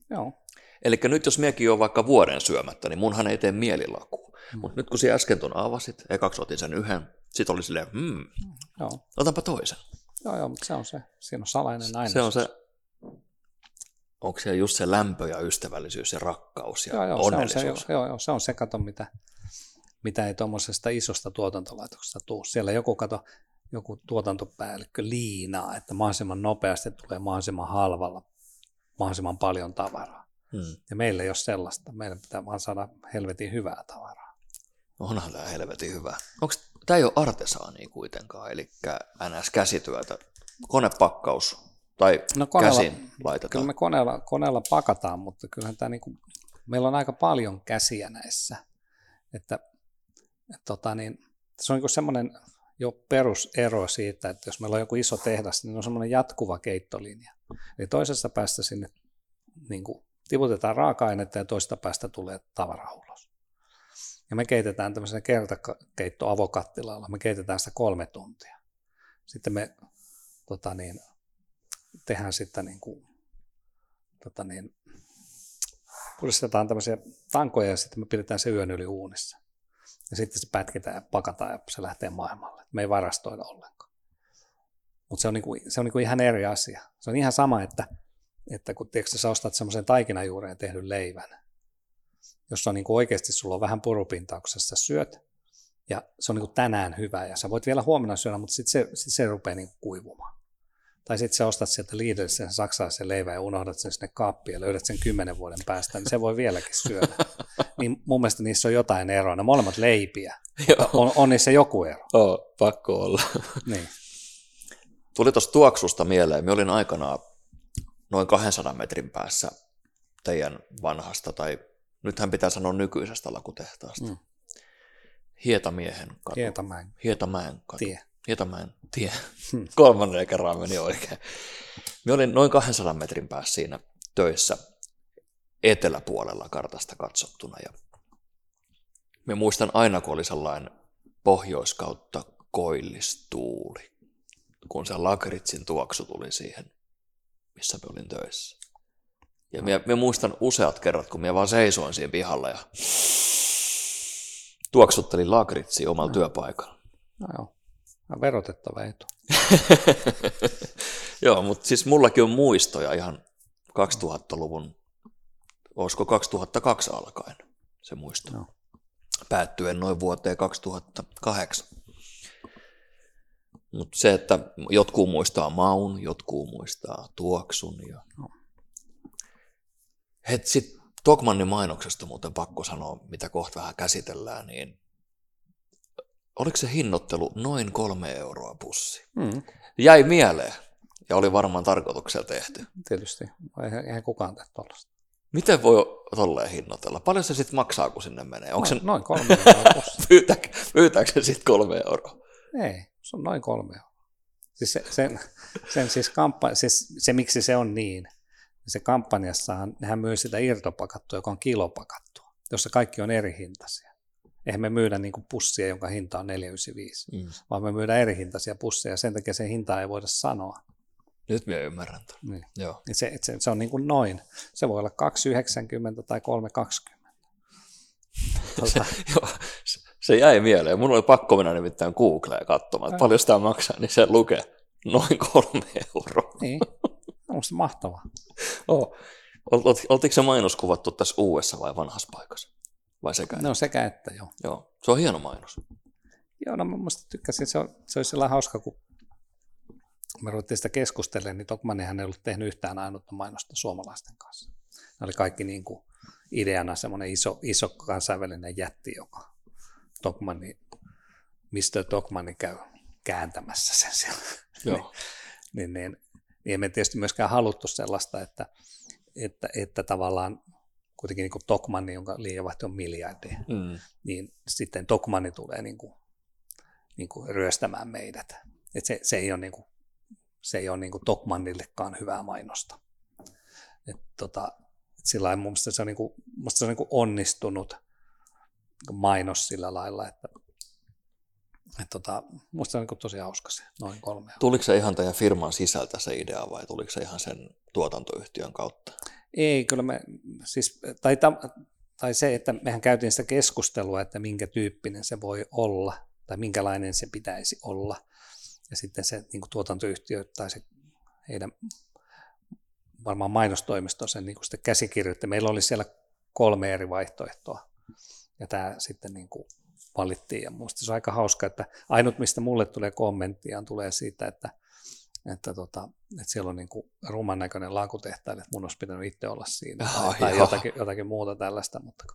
Joo, Eli nyt jos miekin on vaikka vuoden syömättä, niin munhan ei tee mielilakua. Mm. Mutta nyt kun sinä äsken ton avasit, ekaksi otin sen yhden, sitten oli silleen, hmm, joo, otanpa toisen. joo, joo, mutta se on se. Siinä on salainen aina. Se on se, onko se just se lämpö ja ystävällisyys ja rakkaus ja Joo, joo, se on se, onnellisuus. joo, joo, se on se kato, mitä, mitä ei tuommoisesta isosta tuotantolaitoksesta tuu. Siellä joku kato, joku tuotantopäällikkö liinaa, että mahdollisimman nopeasti tulee mahdollisimman halvalla mahdollisimman paljon tavaraa. Hmm. Ja meillä ei ole sellaista. Meidän pitää vaan saada helvetin hyvää tavaraa. Onhan tämä helvetin hyvä. Onko tämä ei ole artesaania kuitenkaan, eli NS-käsityötä, konepakkaus tai No koneella- käsin laitetaan. Kyllä me koneella, koneella pakataan, mutta kyllähän tämä niin kuin, meillä on aika paljon käsiä näissä. Että, että tota niin, se on niin semmoinen jo perusero siitä, että jos meillä on joku iso tehdas, niin on semmoinen jatkuva keittolinja. Eli toisessa päästä sinne niin kuin, tiputetaan raaka-ainetta ja toisesta päästä tulee tavara ulos. Ja me keitetään tämmöisellä kertakeitto-avokattilalla, me keitetään sitä kolme tuntia. Sitten me tota niin, tehdään sitten niin kuin, tota niin, puristetaan tämmöisiä tankoja ja sitten me pidetään se yön yli uunissa. Ja sitten se pätkitään ja pakataan ja se lähtee maailmalle. Me ei varastoida ollenkaan. Mutta se on, niinku, se on niinku ihan eri asia. Se on ihan sama, että, että kun tiedätkö, sä ostat semmoisen taikinajuureen tehdyn leivän, jossa on niinku oikeasti sulla on vähän purupintaa, kun sä syöt, ja se on niinku tänään hyvä, ja sä voit vielä huomenna syödä, mutta sitten se, sit se rupeaa niinku kuivumaan. Tai sitten sä ostat sieltä Lidlistä sen saksalaisen leivän ja unohdat sen sinne kaappiin ja löydät sen kymmenen vuoden päästä, niin se voi vieläkin syödä. niin mun mielestä niissä on jotain eroa. Ne molemmat leipiä. Joo, On, on niissä joku ero. oh, pakko olla. Niin. Tuli tuosta tuoksusta mieleen, me olin aikanaan noin 200 metrin päässä teidän vanhasta, tai nythän pitää sanoa nykyisestä lakutehtaasta. Mm. Hietamiehen katu. Hietamäen Hietamäen katu. tie. Hietamäen tie. Hmm. Kolmannen kerran meni oikein. Me olin noin 200 metrin päässä siinä töissä eteläpuolella kartasta katsottuna. Ja me muistan aina, kun oli sellainen pohjoiskautta koillistuuli, kun se lakritsin tuoksu tuli siihen, missä me olin töissä. Ja me, me muistan useat kerrat, kun me vaan seisoin siinä pihalla ja tuoksuttelin lakritsia omalla työpaikalla. No joo. Verotettava etu. Joo, mutta siis mullakin on muistoja ihan 2000-luvun, olisiko 2002 alkaen. se muisto. No. Päättyen noin vuoteen 2008. Mutta se, että jotkut muistaa maun, jotkut muistaa tuoksun. Ja... No. Het sit Tokmannin mainoksesta muuten pakko sanoa, mitä kohta vähän käsitellään, niin oliko se hinnoittelu noin kolme euroa pussi? Mm, Jäi mieleen ja oli varmaan tarkoituksella tehty. tietysti. Eihän, eihän kukaan tee tuollaista. Miten voi tolleen hinnoitella? Paljon se sitten maksaa, kun sinne menee? Onko se, Noin, noin kolme euroa pussi. pyytääkö, pyytääkö se sitten kolme euroa? Ei, se on noin kolme euroa. Siis se, sen, sen siis kampa, siis se, miksi se on niin, se kampanjassahan, nehän myy sitä irtopakattua, joka on kilopakattua, jossa kaikki on eri hintaisia. Eihän me myydä niin pussia, jonka hinta on 495, Mm. vaan me myydään eri hintaisia pusseja, sen takia sen hintaa ei voida sanoa. Nyt minä ymmärrän tämän. Niin. Joo. Se, se, se on niin kuin noin. Se voi olla 2,90 tai 3,20. Tota, Joo, se- se jäi mieleen. Mun oli pakko mennä nimittäin Googleen katsomaan, että paljon sitä maksaa, niin se lukee noin kolme euroa. niin, on musta mahtavaa. Oh. Ol- ol- Oltiinko se mainos kuvattu tässä uudessa vai vanhassa paikassa? Vai sekä? No sekä että joo. Joo, se on hieno mainos. Joo, no mä musta tykkäsin, se, on, se olisi sellainen hauska, kun me ruvettiin sitä keskustelemaan, niin Tokmannihan ei ollut tehnyt yhtään ainutta mainosta suomalaisten kanssa. Ne oli kaikki niin kuin ideana semmoinen iso, iso kansainvälinen jätti, joka Tokmanni, Mr. Tokmanni käy kääntämässä sen siellä. Joo. niin, niin, niin emme tietysti myöskään haluttu sellaista, että, että, että tavallaan kuitenkin niin kuin Tokmanni, jonka liikevaihto on miljardia, Mm. niin sitten Tokmanni tulee niin kuin, niin kuin ryöstämään meidät. Et se, se ei ole, niin kuin, se ei ole niin kuin Tokmannillekaan hyvää mainosta. Et tota, et sillä lailla mun mielestä se on, niin kuin, se on niin kuin onnistunut mainos sillä lailla, että et tota, musta se on niin kuin tosi hauska se, noin kolme. Tuliko se ihan teidän firman sisältä se idea vai tuliko se ihan sen tuotantoyhtiön kautta? Ei, kyllä me, siis, tai, tai se, että mehän käytiin sitä keskustelua, että minkä tyyppinen se voi olla, tai minkälainen se pitäisi olla. Ja sitten se niin kuin tuotantoyhtiö tai se heidän varmaan sen niin käsikirjoitti. Meillä oli siellä kolme eri vaihtoehtoa, ja tämä sitten niin kuin valittiin. Ja minusta se on aika hauska, että ainut mistä mulle tulee kommenttia tulee siitä, että että, tota, että siellä on niin kuin ruman näköinen laakutehtaille, että mun olisi pitänyt itse olla siinä Ah, tai, tai jotakin, jotakin muuta tällaista, mutta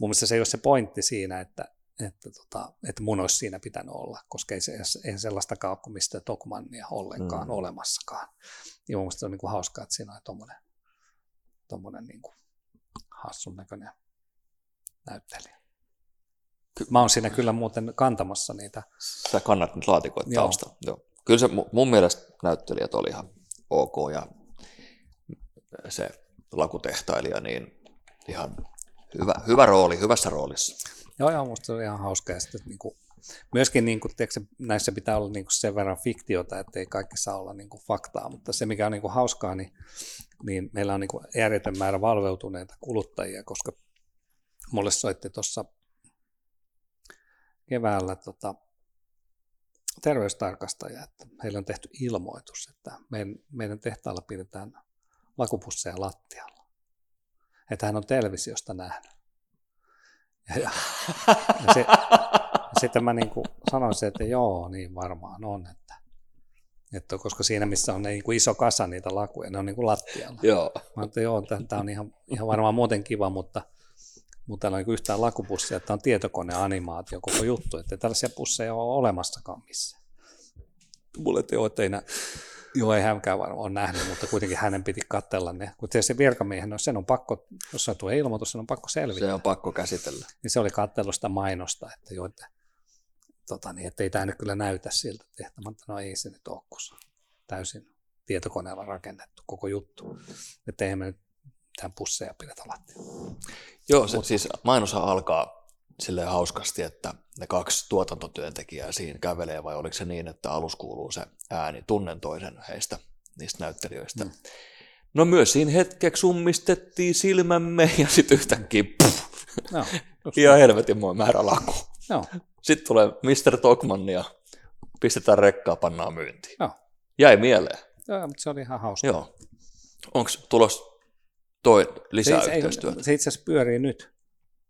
mun mielestä se ei ole se pointti siinä, että, että, tota, että mun olisi siinä pitänyt olla, koska ei, se, ei sellaistakaan ole kuin mistä Tokmannia ollenkaan Mm. olemassakaan. Ja mun mielestä se on niin kuin hauskaa, että siinä on tommonen, tommonen niin kuin hassun näköinen näyttelijä. Mä oon siinä kyllä muuten kantamassa niitä. Sä kannat nyt laatikoita taustalla. Joo. Kyllä se mu- mun mielestä näyttelijät oli ihan ok ja se lakutehtailija niin ihan hyvä, hyvä rooli, hyvässä roolissa. Joo, joo, musta se on ihan hauska. Ja sitten, niin kuin, myöskin niin kuin, tiedätkö, näissä pitää olla niin kuin sen verran fiktiota, että ei kaikki saa olla niin kuin faktaa, mutta se mikä on niin kuin hauskaa, niin, niin meillä on niin kuin järjetön määrä valveutuneita kuluttajia, koska mulle soitti tuossa keväällä tota, terveystarkastaja, että heillä on tehty ilmoitus, että meidän, meidän tehtaalla pidetään lakupusseja lattialla. Että hän on televisiosta nähnyt. Ja, ja, ja, se, sitten mä niin kuin sanoin se, että joo, niin varmaan on, että, että koska siinä missä on niin kuin iso kasa niitä lakuja, ne on niin kuin lattialla. Joo. Mä että joo, tämä on ihan, ihan varmaan muuten kiva, mutta, mutta täällä on niin yhtään lakupussia, että on tietokoneanimaatio koko juttu, että tällaisia pusseja ole olemassakaan missään. Mulle, että ei nä, joo, ei hänkään varmaan ole nähnyt, mutta kuitenkin hänen piti katsella ne. Kun se virkamiehen, no sen on pakko, jos se tulee ilmoitus, sen on pakko selvittää Se on pakko käsitellä. niin se oli katsellut sitä mainosta, että joo, että, tota, niin, että ei tämä nyt kyllä näytä siltä tehtävä, mutta no ei se nyt ole, kun on täysin tietokoneella rakennettu koko juttu. Että eihän me nyt mitään pusseja pidetä lattialla. Joo, se, siis mainoshan alkaa silleen hauskasti, että ne kaksi tuotantotyöntekijää siinä kävelee, vai oliko se niin, että alus kuuluu se ääni, tunnen toisen heistä, niistä näyttelijöistä. Mm. No myös siinä hetkeksi summistettiin silmämme ja sitten yhtäkkiä puff, Joo, just, ihan helvetin moi määrä laku. joo, Sitten tulee Mr. Tokman ja pistetään rekkaa, pannaan myyntiin. joo. Jäi mieleen. joo, mutta se oli ihan hauska.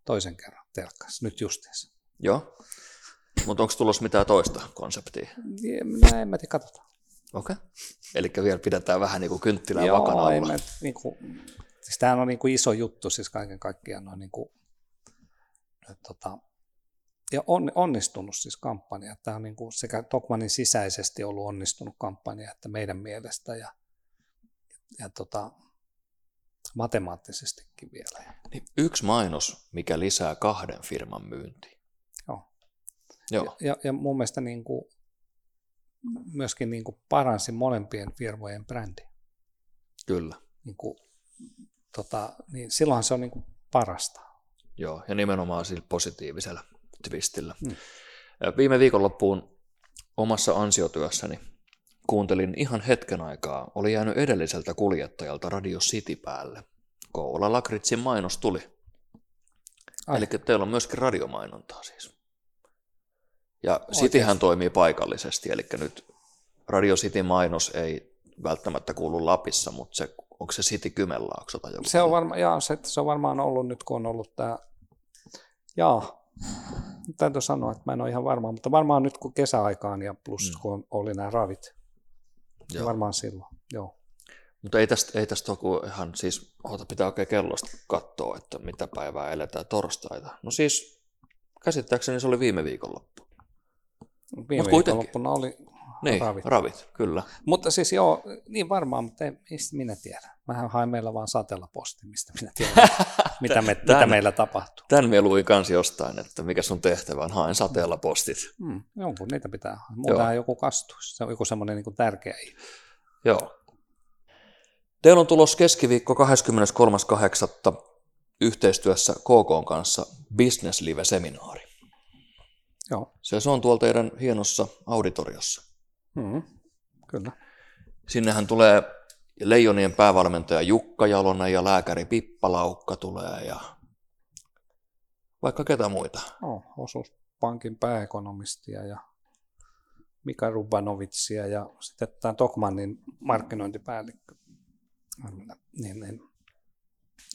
Toisen kerran telkkassa, nyt justiinsa. Joo. Mutta onko tulossa mitään toista konseptia? Minä en mä tiedä, katsotaan. Okei. Okay. Eli vielä pidetään vähän niin kuin kynttilää Joo, vakana ei alla. mä, niin kuin, siis tämähän on niin kuin iso juttu siis kaiken kaikkiaan noin niin kuin, tota, ja on, onnistunut siis kampanja. Tämä on niin kuin sekä Tokmanin sisäisesti ollut onnistunut kampanja, että meidän mielestä ja, ja tota, matemaattisestikin vielä. Niin yksi mainos, mikä lisää kahden firman myyntiä. Joo. Joo. Ja, ja mun mielestä niin kuin, myöskin niin kuin paransi molempien firmojen brändiä. Kyllä. Niin kuin, tota, niin silloinhan se on niin kuin parasta. Joo, ja nimenomaan sillä positiivisella twistillä. Hmm. Viime viikonloppuun omassa ansiotyössäni kuuntelin ihan hetken aikaa, oli jäänyt edelliseltä kuljettajalta Radio City päälle. Kouvola Lakritsin mainos tuli. Ai. Eli teillä on myöskin radiomainontaa siis. Ja. Cityhän toimii paikallisesti, eli nyt Radio City mainos ei välttämättä kuulu Lapissa, mutta se, onko se City Kymenlaakso tai joku? Se on, varma, jaa, se, se on varmaan ollut nyt, kun on ollut tämä, jaa, täytyy sanoa, että mä en ole ihan varma, mutta varmaan nyt kun kesäaikaan ja plus Mm. kun oli nämä ravit, Joo. varmaan silloin, joo. Mutta ei tästä, ei tästä ole kuin ihan siis, oota, pitää oikein kellosta katsoa, että mitä päivää eletään torstaita. No siis, käsittääkseni se oli viime viikonloppu. Viime Mut kuitenkin. viikonloppuna oli Niin, ravit. ravit. kyllä. Mutta siis joo, niin varmaan, mutta ei, mistä minä tiedän. Mähän haen meillä vaan sateella posti, mistä minä tiedän, mitä, me, mitä Tän- meillä tapahtuu. Tän me luin kanssa jostain, että mikä sun tehtävä on, haen sateella postit. Hmm, jonkun niitä pitää. Muutenhan joku kastuisi. Se on joku semmoinen niin tärkeä. Joo. Teillä on tulos keskiviikko 23.8. yhteistyössä KK kanssa Business Live-seminaari. Joo, Se se on tuolla teidän hienossa auditoriossa. Hmm, kyllä. Sinnehän tulee Leijonien päävalmentaja Jukka Jalonen ja lääkäri Pippa Laukka tulee ja vaikka ketä muita. No, osuuspankin pääekonomistia ja Mika Rubanovitsia ja sitten tämä Tokmannin markkinointipäällikkö. Niin, niin.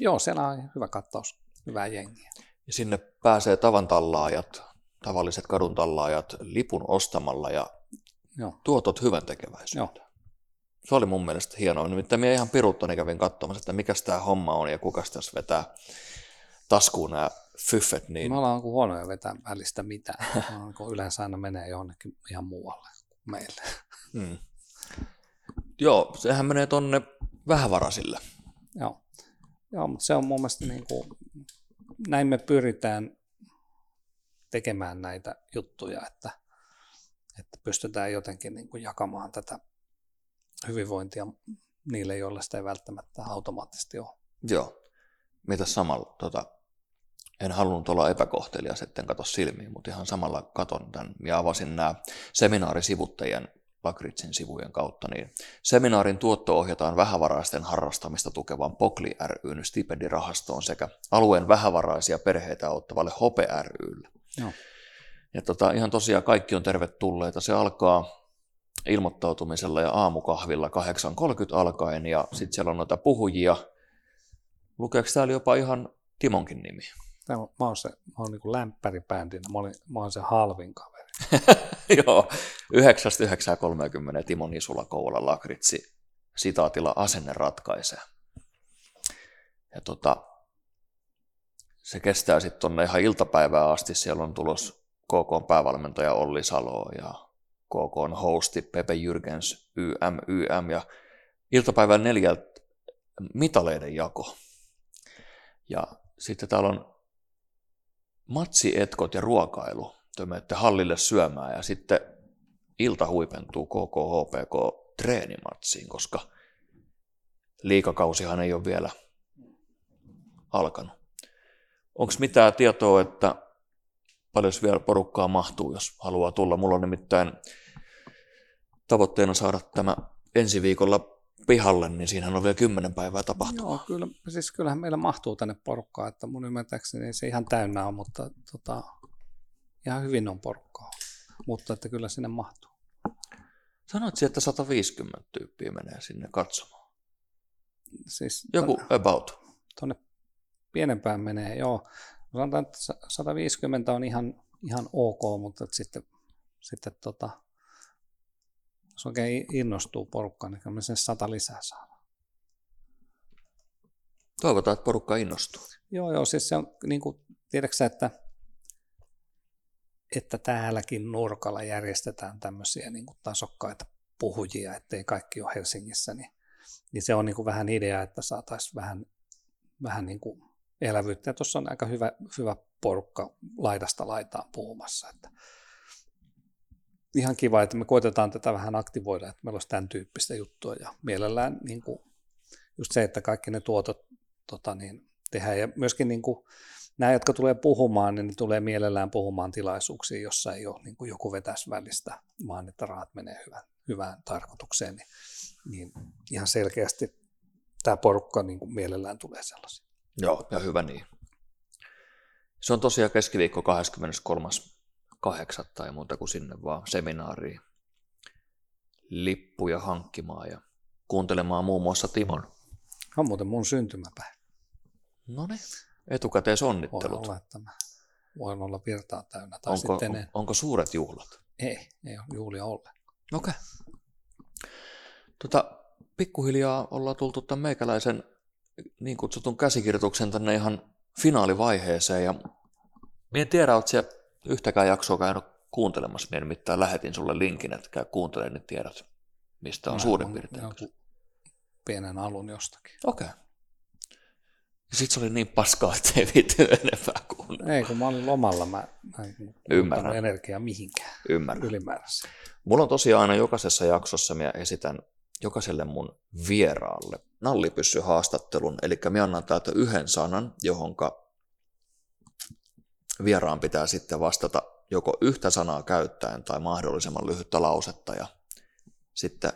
Joo, siellä on hyvä kattaus, hyvää jengiä. Ja sinne pääsee tavan tallaajat, tavalliset kadun tallaajat lipun ostamalla ja Joo, tuotot hyvän tekeväisyyteen. Se oli mun mielestä hienoa. Nimittäin minä ihan piruuttani kävin katsomassa, että mikä tämä homma on ja kuka tässä vetää taskuun nämä fyffet. Niin Me ollaan huonoja vetää välistä mitään, kun yleensä aina menee jonnekin ihan muualle kuin meille. Mm. Joo, sehän menee tonne vähävaraisille. Joo. Joo, mutta se on mun mielestä niin kuin, näin me pyritään tekemään näitä juttuja, että, että pystytään jotenkin niin kuin jakamaan tätä hyvinvointia niille, joilla sitä ei välttämättä automaattisesti ole. Joo. Mitä samalla, tota, en halunnut olla epäkohtelias, etten kato silmiin, mutta ihan samalla katon tämän ja avasin nämä seminaarisivuttajien Lakritsin sivujen kautta, niin seminaarin tuotto ohjataan vähävaraisten harrastamista tukevan Pokli ryn stipendirahastoon sekä alueen vähävaraisia perheitä auttavalle Hope rylle. Joo. Ja tota, ihan tosiaan kaikki on tervetulleita. Se alkaa ilmoittautumisella ja aamukahvilla 8.30 alkaen ja sitten siellä on noita puhujia. Lukeeko täällä jopa ihan Timonkin nimi? Tämä mä oon, se, mä oon niin lämpäribändinä, mä, olin, mä oon se halvin kaveri. Joo, 9.9.30 Timo Nisula Kouvola Lakritsi sitaatilla asenne ratkaisee. Ja tota, se kestää sitten tuonne ihan iltapäivään asti. Siellä on tulos KK päävalmentaja Olli Salo ja KK hosti Pepe Jürgens YM, YM ja iltapäivän neljältä mitaleiden jako. Ja sitten täällä on matsietkot ja ruokailu. Te menette hallille syömään ja sitten ilta huipentuu KKHPK treenimatsiin, koska liikakausihan ei ole vielä alkanut. Onko mitään tietoa, että paljon vielä porukkaa mahtuu, jos haluaa tulla? Mulla on nimittäin tavoitteena saada tämä ensi viikolla pihalle, niin siinähän on vielä kymmenen päivää tapahtumaa. Joo, kyllä, siis kyllähän meillä mahtuu tänne porukkaa, että mun ymmärtääkseni se ihan täynnä on, mutta tota, ihan hyvin on porukkaa. Mutta että kyllä sinne mahtuu. Sanoit että 150 tyyppiä menee sinne katsomaan. Siis Joku tonne, about. tonne pienempään menee, joo. Sanotaan, että 150 on ihan, ihan ok, mutta sitten, sitten tota, jos oikein innostuu porukka, niin kyllä me sen sata lisää saa. Toivotaan, että porukka innostuu. Joo, joo, siis se on, niin kuin, tiedätkö että, että täälläkin nurkalla järjestetään tämmöisiä niin kuin tasokkaita puhujia, ettei kaikki ole Helsingissä, niin, niin se on niin kuin vähän idea, että saataisiin vähän, vähän niin kuin elävyyttä. Ja tuossa on aika hyvä, hyvä porukka laidasta laitaan puhumassa. Että ihan kiva, että me koitetaan tätä vähän aktivoida, että meillä olisi tämän tyyppistä juttua ja mielellään niin kuin, just se, että kaikki ne tuotot tota niin, tehdään ja myöskin niin kuin, nämä, jotka tulee puhumaan, niin ne tulee mielellään puhumaan tilaisuuksiin, jossa ei ole niin kuin joku vetäisi välistä, vaan että rahat menee hyvään, hyvään tarkoitukseen, niin, niin ihan selkeästi tämä porukka niin kuin mielellään tulee sellaisia. Joo, ja hyvä niin. Se on tosiaan keskiviikko 23.8. tai muuta kuin sinne vaan seminaariin lippuja hankkimaan ja kuuntelemaan muun muassa Timon. On muuten mun syntymäpäivä. No niin, etukäteisonnittelut. Voi olla, että mä voin olla virtaa täynnä. Tai onko, sitten en. onko suuret juhlat? Ei, ei ole juhlia ollenkaan. Okei. Okay. Tota, pikkuhiljaa ollaan tultu tämän meikäläisen niin kutsutun käsikirjoituksen tänne ihan finaalivaiheeseen ja en tiedä, oletko yhtäkään jaksoa käynyt kuuntelemassa. Minä nimittäin lähetin sulle linkin, että käy kuuntelemaan, niin tiedät, mistä on Mä suurin piirtein. pienen alun jostakin. Okei. Okay. Sitten se oli niin paskaa, että ei viitti enempää kuunnella. Ei, kun mä olin lomalla, mä, mä en Ymmärrän. energiaa mihinkään Ymmärrän. ylimäärässä. Mulla on tosiaan aina jokaisessa jaksossa, mä esitän jokaiselle mun vieraalle nallipyssy-haastattelun, eli mä annan täältä yhden sanan, johonka vieraan pitää sitten vastata joko yhtä sanaa käyttäen tai mahdollisimman lyhyttä lausetta, ja sitten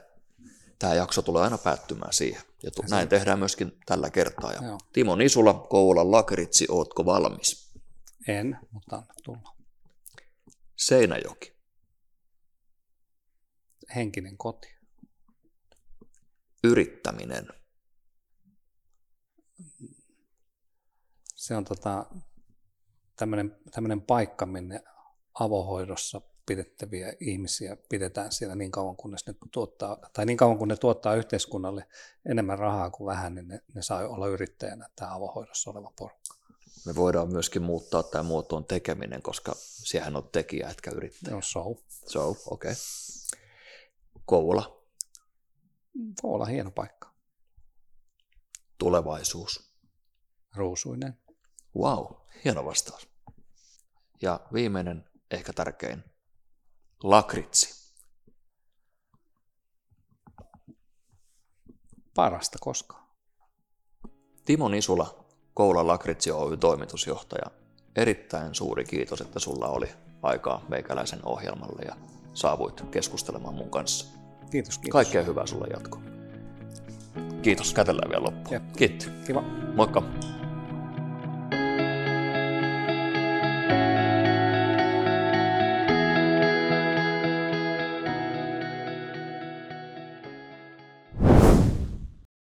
tämä jakso tulee aina päättymään siihen. Ja tu- näin tehdään myöskin tällä kertaa. Ja Joo. Timo Nisula, Kouvolan Lakritsi, ootko valmis? En, mutta anna tulla. Seinäjoki. Henkinen koti. Yrittäminen. Se on tota, tämmöinen paikka, minne avohoidossa pidettäviä ihmisiä pidetään siellä niin kauan, kunnes ne tuottaa, tai niin kauan kun ne tuottaa yhteiskunnalle enemmän rahaa kuin vähän, niin ne, ne saa olla yrittäjänä tämä avohoidossa oleva porukka. Me voidaan myöskin muuttaa tämä muotoon tekeminen, koska siihen on tekijä, etkä yrittäjä. No, so. So, okei. Okay. Kouvola. Kouvola hieno paikka. Tulevaisuus. Ruusuinen. Wow, hieno vastaus. Ja viimeinen, ehkä tärkein, lakritsi. Parasta koskaan. Timo Nisula, Koulan Lakritsi Oy toimitusjohtaja. Erittäin suuri kiitos, että sulla oli aikaa meikäläisen ohjelmalle ja saavuit keskustelemaan mun kanssa. Kiitos, kiitos. Kaikkea hyvää sulle jatkoon. Kiitos, kätellään vielä loppuun. Kiitos. Kiva. Moikka.